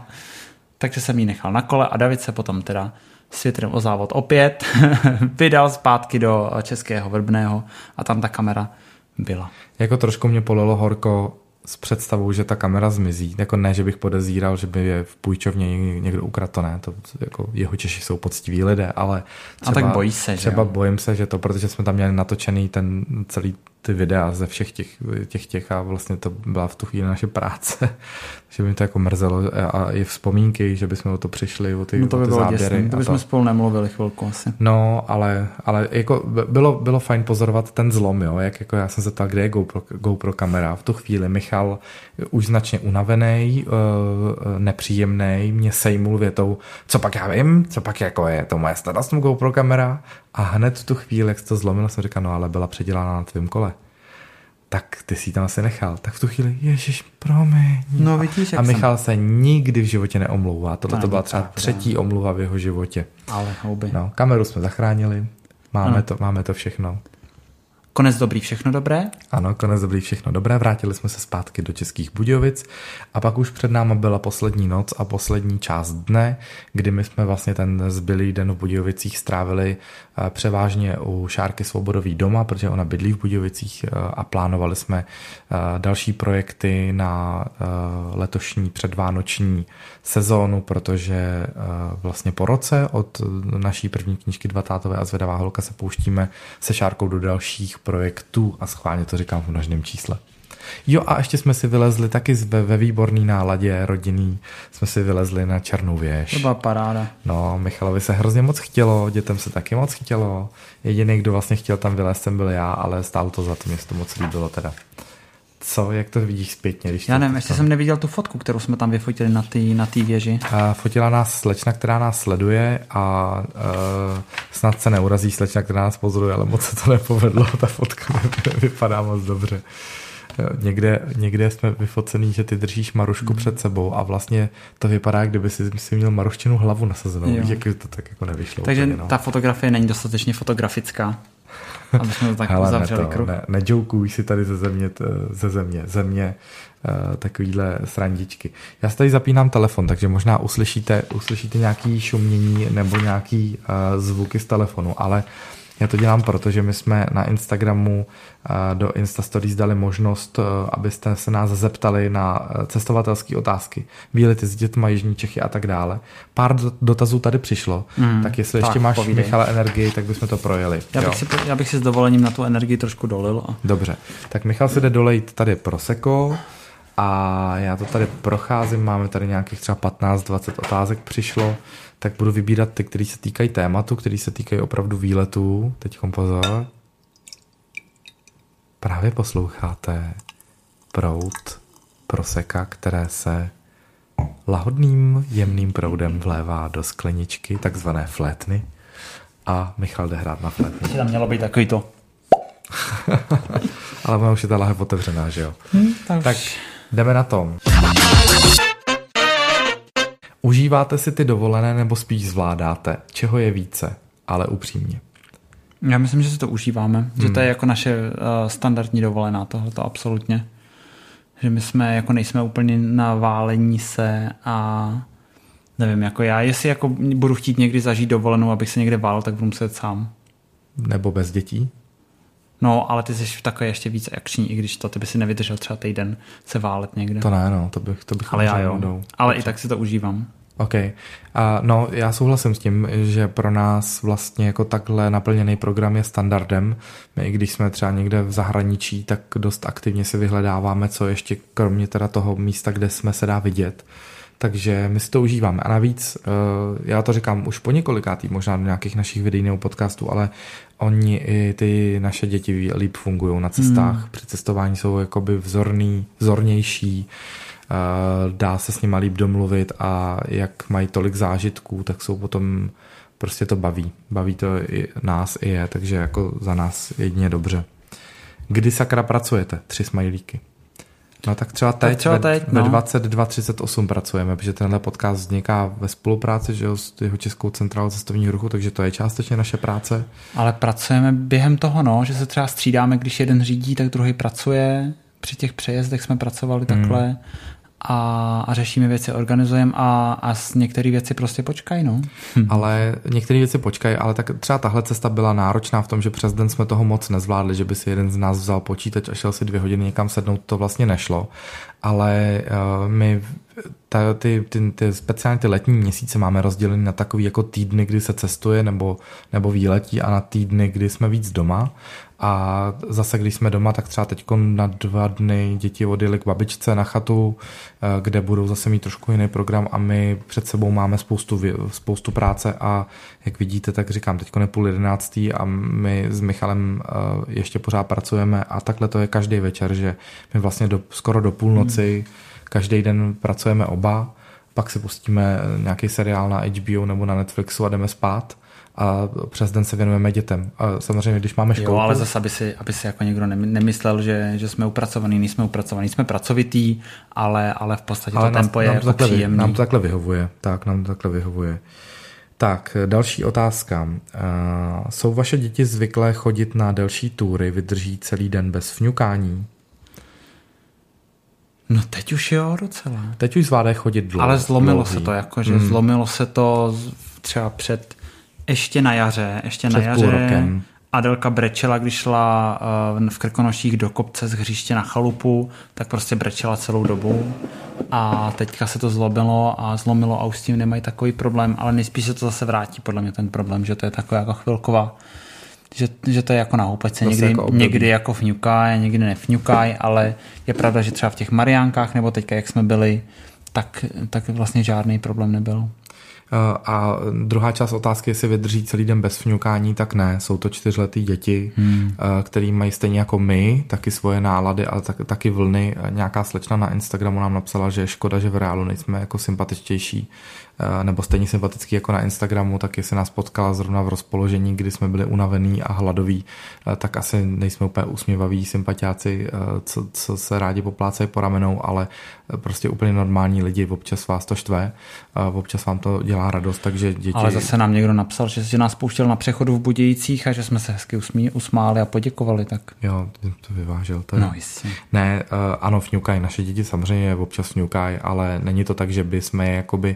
takže jsem ji nechal na kole a David se potom teda s větrem o závod opět [laughs] vydal zpátky do Českého Vrbného a tam ta kamera byla. Jako trošku mě polilo horko s představou, že ta kamera zmizí. Jako ne, že bych podezíral, že by je v půjčovně někdo ukradl, to ne. To jako jeho Češi jsou poctiví lidé, ale třeba, a tak bojí se, třeba že bojím se, že to, protože jsme tam měli natočený ten celý ty videa ze všech těch, těch, těch a vlastně to byla v tu chvíli naše práce, [laughs] že by mi to jako mrzelo a i vzpomínky, že bychom o to přišli, o ty, no to by o ty bylo záběry. Děsný. To bychom to... spolu nemluvili chvilku asi. No, ale, ale jako bylo, bylo fajn pozorovat ten zlom, jo, jak jako já jsem se ptal, kde je GoPro, GoPro kamera. V tu chvíli Michal už značně unavený, uh, nepříjemný, mě sejmul větou, co pak já vím, co pak jako je to moje starost GoPro kamera a hned v tu chvíli, jak se to zlomilo, jsem říkal, no ale byla předělána na tvém kole tak ty si tam asi nechal. Tak v tu chvíli, ježiš, promiň. No vidíš, jak A Michal jsem... se nikdy v životě neomlouvá. Tohle to byla třeba třetí omluva v jeho životě. Ale houby. No, kameru jsme zachránili, máme, to, máme to všechno. Konec dobrý, všechno dobré? Ano, konec dobrý, všechno dobré. Vrátili jsme se zpátky do Českých Budějovic a pak už před náma byla poslední noc a poslední část dne, kdy my jsme vlastně ten zbylý den v Budějovicích strávili převážně u Šárky Svobodový doma, protože ona bydlí v Budějovicích eh, a plánovali jsme eh, další projekty na letošní předvánoční sezónu, protože vlastně po roce od naší první knížky Dva tátové a zvedavá holka se pouštíme se Šárkou do dalších projektů a schválně to říkám v množném čísle. Jo a ještě jsme si vylezli taky ve, ve výborný náladě rodinný, jsme si vylezli na Černou věž. To byla paráda. No, Michalovi se hrozně moc chtělo, dětem se taky moc chtělo. Jediný, kdo vlastně chtěl tam vylézt, jsem byl já, ale stálo to za to, mě to moc líbilo teda. Co, jak to vidíš zpětně? Když Já nevím, ještě jsem neviděl tu fotku, kterou jsme tam vyfotili na té na tý věži. A fotila nás slečna, která nás sleduje a uh, snad se neurazí slečna, která nás pozoruje, ale moc se to nepovedlo, [laughs] ta fotka vypadá moc dobře. Někde, někde jsme vyfocený, že ty držíš Marušku mm. před sebou a vlastně to vypadá, kdyby si, si měl Maruščinu hlavu nasazenou. Víš, jak to tak jako nevyšlo. Takže úplně, no. ta fotografie není dostatečně fotografická. [laughs] Aby jsme to tak Hele, uzavřeli ne to, kruh. Ne, nejokuj si tady ze země, ze země, země uh, takovýhle srandičky. Já si tady zapínám telefon, takže možná uslyšíte, uslyšíte nějaký šumění nebo nějaký uh, zvuky z telefonu, ale já to dělám proto, že my jsme na Instagramu do Instastories dali možnost, abyste se nás zeptali na cestovatelské otázky. Výlety s dětma, Jižní Čechy a tak dále. Pár dotazů tady přišlo, mm, tak jestli tak, ještě máš, povídej. Michale, energii, tak bychom to projeli. Já bych, si, já bych si s dovolením na tu energii trošku dolil. A... Dobře, tak Michal si jde dolejt tady Prosecco a já to tady procházím, máme tady nějakých třeba 15-20 otázek přišlo tak budu vybírat ty, které se týkají tématu, které se týkají opravdu výletů. Teď pozor. Právě posloucháte prout proseka, které se lahodným, jemným proudem vlévá do skleničky, takzvané flétny. A Michal jde hrát na flétny. Tam mělo být takový to. [laughs] Ale ona už je ta lahev otevřená, že jo? Hmm, tak, tak jdeme na tom. Užíváte si ty dovolené nebo spíš zvládáte? Čeho je více? Ale upřímně. Já myslím, že si to užíváme. Hmm. Že to je hmm. jako naše uh, standardní dovolená, tohoto absolutně. Že my jsme, jako nejsme úplně na válení se a nevím, jako já, jestli jako budu chtít někdy zažít dovolenou, abych se někde válel, tak budu muset sám. Nebo bez dětí? No, ale ty jsi takové ještě víc akční, i když to ty by si nevydržel třeba týden se válet někde. To ne, no, to bych, to bych Ale já jo, jdou. ale i tak si to užívám. OK. A no, já souhlasím s tím, že pro nás vlastně jako takhle naplněný program je standardem. My, i když jsme třeba někde v zahraničí, tak dost aktivně si vyhledáváme, co ještě kromě teda toho místa, kde jsme se dá vidět. Takže my si to užíváme. A navíc, eh, já to říkám už po několikátý, možná do nějakých našich videí nebo podcastů, ale oni i ty naše děti líp fungují na cestách. Hmm. Při cestování jsou jakoby vzorný, vzornější, dá se s nimi líp domluvit a jak mají tolik zážitků, tak jsou potom prostě to baví. Baví to i nás i je, takže jako za nás jedině dobře. Kdy sakra pracujete? Tři smajlíky. No tak třeba teď, tak třeba teď ve, no. ve 22.38 pracujeme, protože tenhle podcast vzniká ve spolupráci že jo, s jeho Českou centrálou cestovního ruchu, takže to je částečně naše práce. Ale pracujeme během toho, no, že se třeba střídáme, když jeden řídí, tak druhý pracuje. Při těch přejezdech jsme pracovali hmm. takhle a, a řešíme věci, organizujeme a, a s některé věci prostě počkají. No. [laughs] Ale některé věci počkají, ale tak třeba tahle cesta byla náročná v tom, že přes den jsme toho moc nezvládli, že by si jeden z nás vzal počítač a šel si dvě hodiny někam sednout, to vlastně nešlo. Ale uh, my ta, ty, ty, ty speciálně ty letní měsíce máme rozdělený na takový jako týdny, kdy se cestuje nebo, nebo výletí a na týdny, kdy jsme víc doma a zase, když jsme doma, tak třeba teď na dva dny děti odjeli k babičce na chatu, eh, kde budou zase mít trošku jiný program a my před sebou máme spoustu, spoustu práce a jak vidíte, tak říkám, teď je půl jedenáctý a my s Michalem eh, ještě pořád pracujeme a takhle to je každý večer, že my vlastně do, skoro do půlnoci hmm. každý den pracujeme oba, pak si pustíme nějaký seriál na HBO nebo na Netflixu a jdeme spát a přes den se věnujeme dětem. A samozřejmě, když máme školu. Jo, ale zase, aby si, aby si jako někdo nemyslel, že, že jsme upracovaný, nejsme upracovaný, jsme pracovitý, ale, ale v podstatě ale to nás, tempo je nám to takhle, příjemný. Nám to takhle vyhovuje, tak, nám to takhle vyhovuje. Tak, další otázka. Uh, jsou vaše děti zvyklé chodit na delší túry, vydrží celý den bez fňukání? No teď už jo docela. Teď už zvládají chodit dlouho. Ale zlomilo dlouhý. se to, jakože mm. zlomilo se to třeba před, ještě na jaře, ještě před na jaře. Půl rokem. Adelka brečela, když šla uh, v Krkonoších do kopce z hřiště na chalupu, tak prostě brečela celou dobu a teďka se to zlomilo a zlomilo a už s tím nemají takový problém, ale nejspíš se to zase vrátí podle mě ten problém, že to je taková jako chvilková že, že to je jako na houpačce. Někdy, jako někdy jako fňuká, někdy nefňuká, ale je pravda, že třeba v těch Mariánkách nebo teďka, jak jsme byli, tak, tak vlastně žádný problém nebyl. Eh, a druhá část otázky, jestli vydrží celý den bez fňukání, tak ne. Jsou to čtyřletý děti, hmm. Eh, který mají stejně jako my, taky svoje nálady, ale tak, taky vlny. Nějaká slečna na Instagramu nám napsala, že je škoda, že v reálu nejsme jako sympatičtější, Eh, nebo stejně sympatický jako na Instagramu, tak jestli nás potkala zrovna v rozpoložení, kdy jsme byli unavený a hladoví, eh, tak asi nejsme úplně usměvaví sympatiáci, eh, co, co se rádi poplácají po ramenou, ale prostě úplně normální lidi, občas vás to štve, občas vám to dělá radost, takže děti... Ale zase nám někdo napsal, že, že nás pouštěl na přechodu v Budějících a že jsme se hezky usmí, usmáli a poděkovali, tak... Jo, to vyvážel. To je... No jistě. Ne, ano, fňukají, naše děti samozřejmě občas fňukají, ale není to tak, že by jsme je jakoby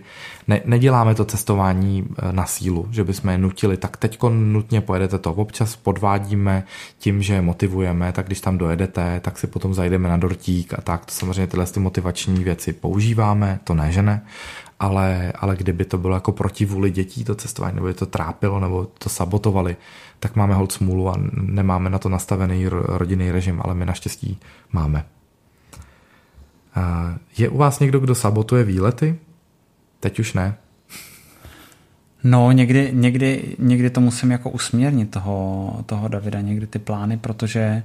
ne, neděláme to cestování eh, na sílu, že bychom je nutili, tak teďko nutně pojedete to. Občas podvádíme tím, že je motivujeme, tak když tam dojedete, tak si potom zajdeme na dortík a tak. To samozřejmě tyhle ty motivační věci používáme, to ne, že ne, ale, ale kdyby to bylo jako proti vůli dětí to cestování, nebo je to trápilo, nebo to sabotovali, tak máme hold smůlu a nemáme na to nastavený rodinný režim, ale my naštěstí máme. Eh, je u vás někdo, kdo sabotuje výlety? Teď už ne. No, někdy, někdy, někdy to musím jako usměrnit toho, toho Davida, někdy ty plány, protože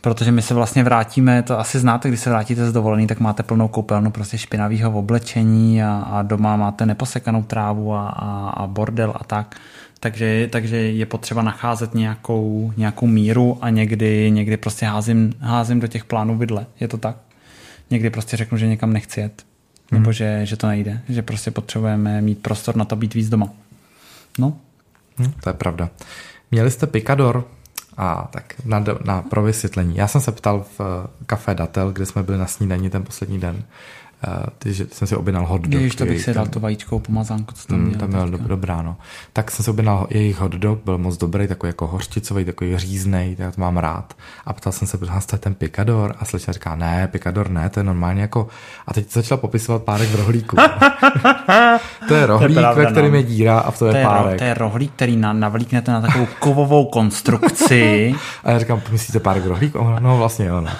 protože my se vlastně vrátíme, to asi znáte, když se vrátíte z dovolený, tak máte plnou koupelnu prostě špinavého oblečení a, a doma máte neposekanou trávu a, a, a bordel a tak. Takže, takže je potřeba nacházet nějakou, nějakou míru a někdy, někdy prostě házím, házím do těch plánů vidle. Je to tak? Někdy prostě řeknu, že někam nechci jet nebo hmm. že, že to nejde, že prostě potřebujeme mít prostor na to být víc doma. No. Hmm, to je pravda. Měli jste Picador? A tak na, na pro vysvětlení. Já jsem se ptal v Café Datel, kde jsme byli na snídani ten poslední den, ty, že jsem si objednal hot dog. Ježiš, to bych si dal tu vajíčkovou pomazánku, co tam mm, měl. Tam měl do, dobrá, no. Tak jsem si objednal jejich hot dog, byl moc dobrý, takový jako hořčicový, takový říznej, tak to mám rád. A ptal jsem se, prosím to je ten pikador? A slečna říká, ne, pikador ne, to je normálně jako... A teď začala popisovat párek v rohlíku. [laughs] to je rohlík, to je pravda, ve kterém no. je díra a v to, to je párek. Ro, to je rohlík, který na, navlíknete na takovou kovovou konstrukci. [laughs] a já říkám, myslíte párek v rohlíku? No vlastně jo, no.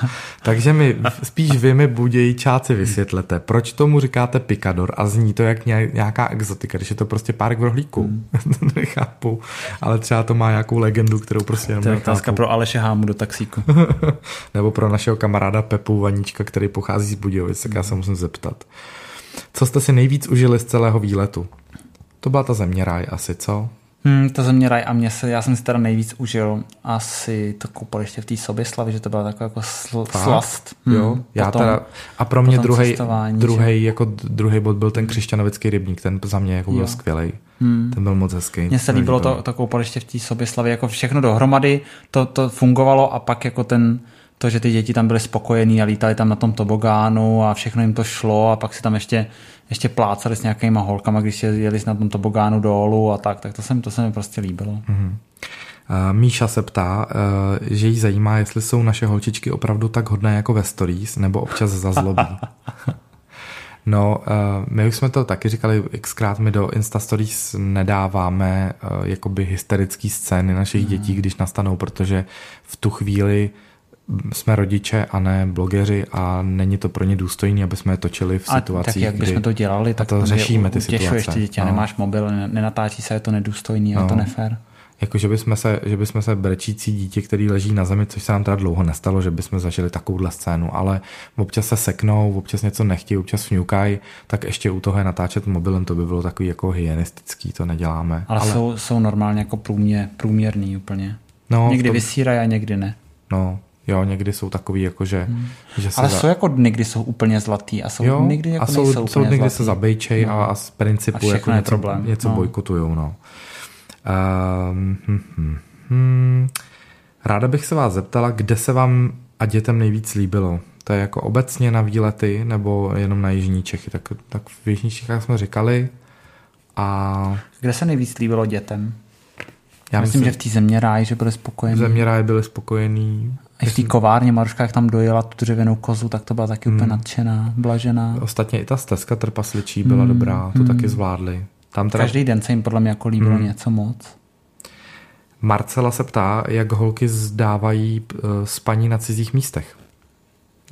Takže mi spíš vy mi budějíčáci vysvětlete, vysvětlete, proč tomu říkáte pikador a zní to jak nějaká exotika, když je to prostě párek v rohlíku. Hmm. [laughs] nechápu, ale třeba to má nějakou legendu, kterou prostě jenom To je otázka pro Aleše Hámu do taxíku. [laughs] Nebo pro našeho kamaráda Pepu Vaníčka, který pochází z Budějovic, tak já se musím zeptat. Co jste si nejvíc užili z celého výletu? To byla ta země ráj asi, co? Hmm, to země raj a mě se, já jsem si teda nejvíc užil asi to koupaliště v té Soběslavi, že to byla taková jako sl, slast. Hmm, jo, já potom, teda, a pro mě druhý, druhý, jako druhý bod byl ten křišťanovický rybník, ten za mě jako byl skvělý. Hmm. Ten byl moc hezký. Mně se líbilo to, to koupaliště v té Soběslavi, jako všechno dohromady, to, to fungovalo a pak jako ten, to, že ty děti tam byly spokojený a lítali tam na tom tobogánu a všechno jim to šlo a pak si tam ještě ještě plácali s nějakýma holkama, když jeli na tom tobogánu dolů a tak, tak to se mi, to se mi prostě líbilo. Mm-hmm. Míša se ptá, uh, že jí zajímá, jestli jsou naše holčičky opravdu tak hodné jako ve stories, nebo občas zazlobí. [laughs] no, uh, my už jsme to taky říkali xkrát, my do Insta Stories nedáváme jakoby hysterické scény našich mm. dětí, když nastanou, protože v tu chvíli jsme rodiče a ne blogeři a není to pro ně důstojné, aby jsme je točili v situacích, tak jak bychom to dělali, tak to řešíme ty situace. ty děti no. nemáš mobil, nenatáčí se, je to nedůstojný no. a je to no. nefér. Jako, že bychom, se, že bychom se brečící dítě, který leží na zemi, což se nám teda dlouho nestalo, že bychom zažili takovouhle scénu, ale občas se seknou, občas něco nechtějí, občas fňukají, tak ještě u toho je natáčet mobilem, to by bylo takový jako hygienistický, to neděláme. Ale, ale... Jsou, jsou normálně jako průměr, průměrný úplně. No, někdy to... vysírají a někdy ne. No, Jo, někdy jsou takový, jako že, hmm. že se Ale za... jsou jako dny, kdy jsou úplně zlatý a jsou jo, dny, kdy jako a jsou, jsou dny, kdy se zabejčej no. a, a z principu a jako něco, problém. něco no. bojkotujou. No. Um, hm, hm, hm. Ráda bych se vás zeptala, kde se vám a dětem nejvíc líbilo. To je jako obecně na výlety nebo jenom na Jižní Čechy. Tak, tak v Jižní Čechách jsme říkali. A... Kde se nejvíc líbilo dětem? Já myslím, myslím že v té země ráj, že byli spokojení. V země ráj byli spokojení. I v té kovárně Maruška, jak tam dojela tu dřevěnou kozu, tak to byla taky hmm. úplně nadšená, blažená. Ostatně i ta stezka trpasličí byla hmm. dobrá, to hmm. taky zvládli. Tam teda... Každý den se jim podle mě jako líbilo hmm. něco moc. Marcela se ptá, jak holky zdávají eh, spaní na cizích místech.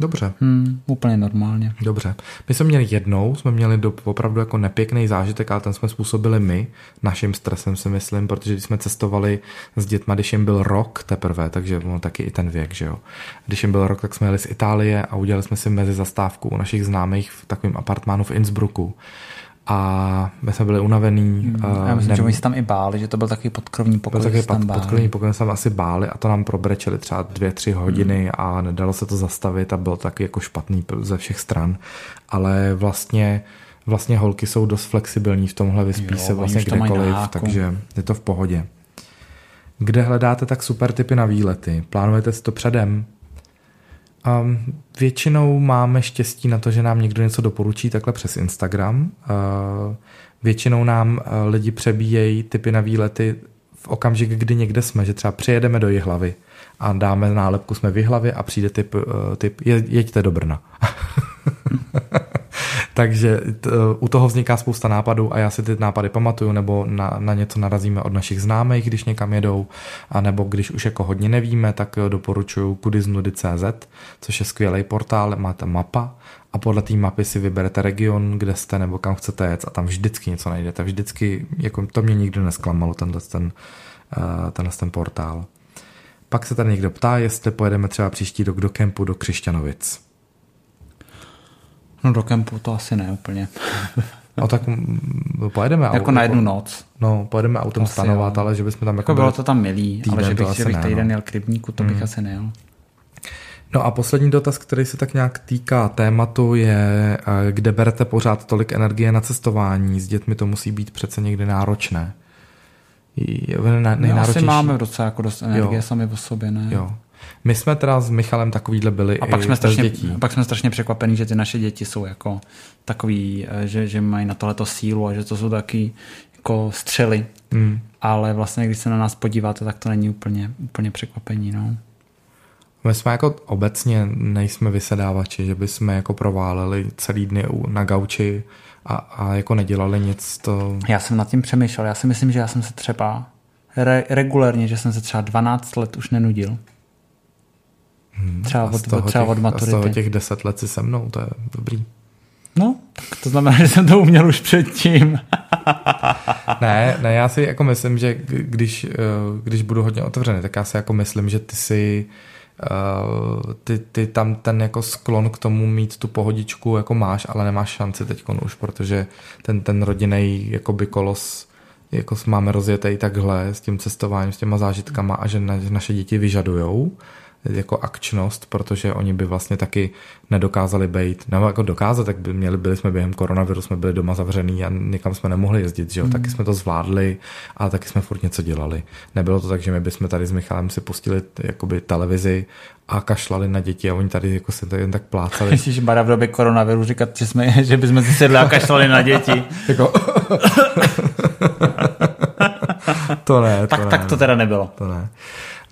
Dobře. Hmm, úplně normálně. Dobře. My jsme měli jednou, jsme měli do, opravdu jako nepěkný zážitek, ale ten jsme způsobili my, naším stresem si myslím, protože když jsme cestovali s dětma, když jim byl rok teprve, takže ono taky i ten věk, že jo. Když jim byl rok, tak jsme jeli z Itálie a udělali jsme si mezi zastávku u našich známých v takovém apartmánu v Innsbrucku a my jsme byli unavený. Hmm, já myslím, ne... že oni se tam i báli, že to byl takový podkrovní pokoj. Byl takový pod, podkrovní pokoj, jsme asi báli a to nám probrečeli třeba dvě, tři hodiny hmm. a nedalo se to zastavit a bylo to taky jako špatný ze všech stran. Ale vlastně vlastně holky jsou dost flexibilní v tomhle, vyspí jo, se vlastně kdekoliv, takže je to v pohodě. Kde hledáte tak super typy na výlety? Plánujete si to předem? Um, většinou máme štěstí na to, že nám někdo něco doporučí takhle přes Instagram. Uh, většinou nám uh, lidi přebíjejí typy na výlety v okamžik, kdy někde jsme, že třeba přijedeme do Jihlavy a dáme nálepku jsme v Jihlavě a přijde typ, uh, typ je, jeďte do Brna. [laughs] Takže t, u toho vzniká spousta nápadů a já si ty nápady pamatuju, nebo na, na něco narazíme od našich známých, když někam jedou, a nebo když už jako hodně nevíme, tak doporučuju kudiznudy.cz, což je skvělý portál, máte mapa a podle té mapy si vyberete region, kde jste nebo kam chcete jet a tam vždycky něco najdete. Vždycky, jako to mě nikdy nesklamalo, tenhle ten, uh, tenhle ten portál. Pak se tady někdo ptá, jestli pojedeme třeba příští rok do kempu do Křišťanovic. No do kempu to asi ne úplně. [laughs] No tak pojedeme Jako na jednu noc. No, pojedeme autem stanovat, ale že bychom tam jako... jako bylo to tam milý, ale že bych, že bych týden no. jel k rybníku, to bych hmm. asi nejel. No a poslední dotaz, který se tak nějak týká tématu, je, eh, kde berete pořád tolik energie na cestování. S dětmi to musí být přece někdy náročné. Je nejnáročnější. My asi máme docela jako dost energie jo. sami o sobě, ne? Jo. My jsme teda s Michalem takovýhle byli a pak jsme strašně, dětí. A pak jsme strašně překvapení, že ty naše děti jsou jako takový, eh, že, že mají na tohleto sílu a že to jsou taky jako střely. Mm. Ale vlastně, když se na nás podíváte, tak to není úplně, úplně překvapení. No. My jsme jako obecně nejsme vysedávači, že bychom jako prováleli celý dny na gauči a, a jako nedělali nic. To... Já jsem nad tím přemýšlel. Já si myslím, že já jsem se třeba re- regulérně, že jsem se třeba 12 let už nenudil. Hmm. Třeba, od, třeba těch, od maturity. A z toho těch deset let si se mnou, to je dobrý. No, tak to znamená, [laughs] že jsem to uměl už předtím. [laughs] ne, ne, já si jako myslím, že když, eh, když budu hodně otevřený, tak já si jako myslím, že ty si Uh, ty, ty tam ten jako sklon k tomu mít tu pohodičku jako máš, ale nemáš šanci teď už, protože ten, ten rodinný jakoby kolos jako máme rozjetý takhle s tím cestováním, s těma zážitkama a že na, naše děti vyžadujou jako akčnost, protože oni by vlastně taky nedokázali být, nebo jako dokázat, tak by měli, byli jsme během koronaviru, jsme byli doma zavřený a nikam jsme nemohli jezdit, že jo, mm. taky jsme to zvládli, ale taky jsme furt něco dělali. Nebylo to tak, že my bychom tady s Michalem si pustili jakoby televizi a kašlali na děti a oni tady jako se jen tak plácali. [laughs] Myslíš, Bara v době koronaviru říkat, že, jsme, [laughs] že bychom si sedli a kašlali na děti? [laughs] jako... to ne, to tak, ne. Tak to teda nebylo. To ne.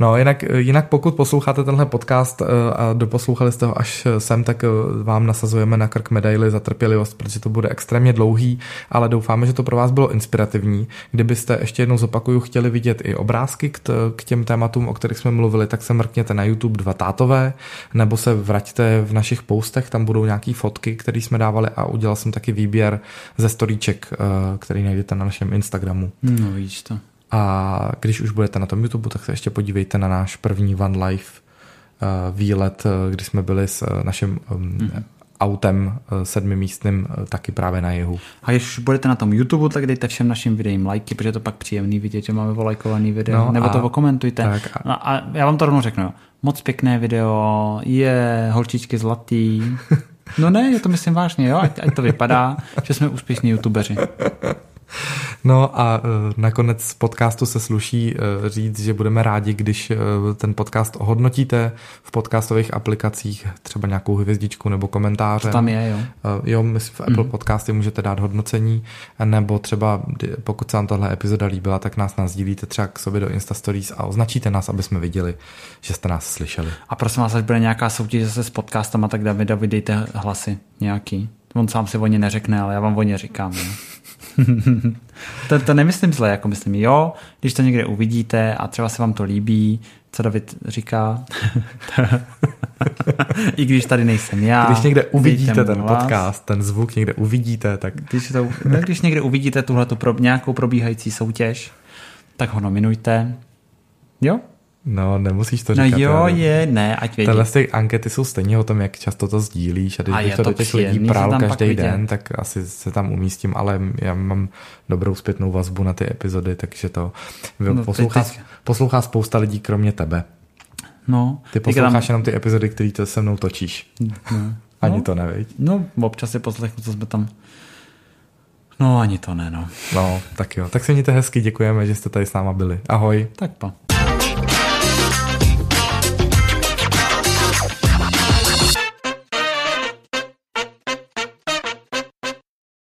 No, jinak, jinak pokud posloucháte tenhle podcast eh, a doposlouchali jste ho až sem, tak eh, vám nasazujeme na krk medaily za trpělivost, protože to bude extrémně dlouhý, ale doufáme, že to pro vás bylo inspirativní. Kdybyste ještě jednou zopakuju chtěli vidět i obrázky k, těm tématům, o kterých jsme mluvili, tak se mrkněte na YouTube dva tátové, nebo se vraťte v našich postech, tam budou nějaké fotky, které jsme dávali a udělal jsem taky výběr ze storíček, eh, který najdete na našem Instagramu. No, víš to. A když už budete na tom YouTube, tak se ještě podívejte na náš první One Life uh, výlet, uh, kdy jsme byli s uh, naším mm-hmm. autem sedmimístným taky právě na jihu. A když budete na tom YouTube, tak dejte všem našim videím lajky, protože je to pak příjemný vidět, že máme volajkovaný video, no nebo a, to okomentujte. Tak a... No a já vám to rovnou řeknu, moc pěkné video, je holčičky zlatý. [laughs] No ne, je to myslím vážně, jo, ať, ať to vypadá, že jsme úspěšní youtubeři. No a e, nakonec podcastu se sluší e, říct, že budeme rádi, když e, ten podcast ohodnotíte v podcastových aplikacích, třeba nějakou hvězdičku nebo komentáře. To tam je, jo. Jo, my v Apple mm. podcasty můžete dát hodnocení, nebo třeba pokud se vám tahle epizoda líbila, tak nás nazdílíte třeba k sobě do Insta Stories a označíte nás, aby jsme viděli, že jste nás slyšeli. A prosím vás, až bude nějaká soutěž zase s podcastama, tak Davida vydejte hlasy nějaký. On sám si o ně neřekne, ale já vám o ně říkám. Jo. [laughs] to, to nemyslím zle, jako myslím, jo, když to někde uvidíte a třeba se vám to líbí, co David říká, [laughs] i když tady nejsem já. Když někde uvidíte ten vás, podcast, ten zvuk někde uvidíte, tak... Když, to, no, když někde uvidíte tuhle pro, nějakou probíhající soutěž, tak ho nominujte. Jo, No, nemusíš to no říkat. No jo, je, ne, ať vědí. Tyhle ty ankety jsou stejně o tom, jak často to sdílíš a když a bych to do těch lidí prál každý den, tak asi se tam umístím, ale já mám dobrou zpětnou vazbu na ty epizody, takže to no, poslouchá, teď... poslouchá spousta lidí kromě tebe. No, ty posloucháš tam... jenom ty epizody, které to se mnou točíš. No. Ani no, to nevíš. No, občas si poslechnu, co jsme tam No, ani to ne, no. No, tak jo. Tak se mějte hezky, děkujeme, že jste tady s náma byli. Ahoj. Tak pa.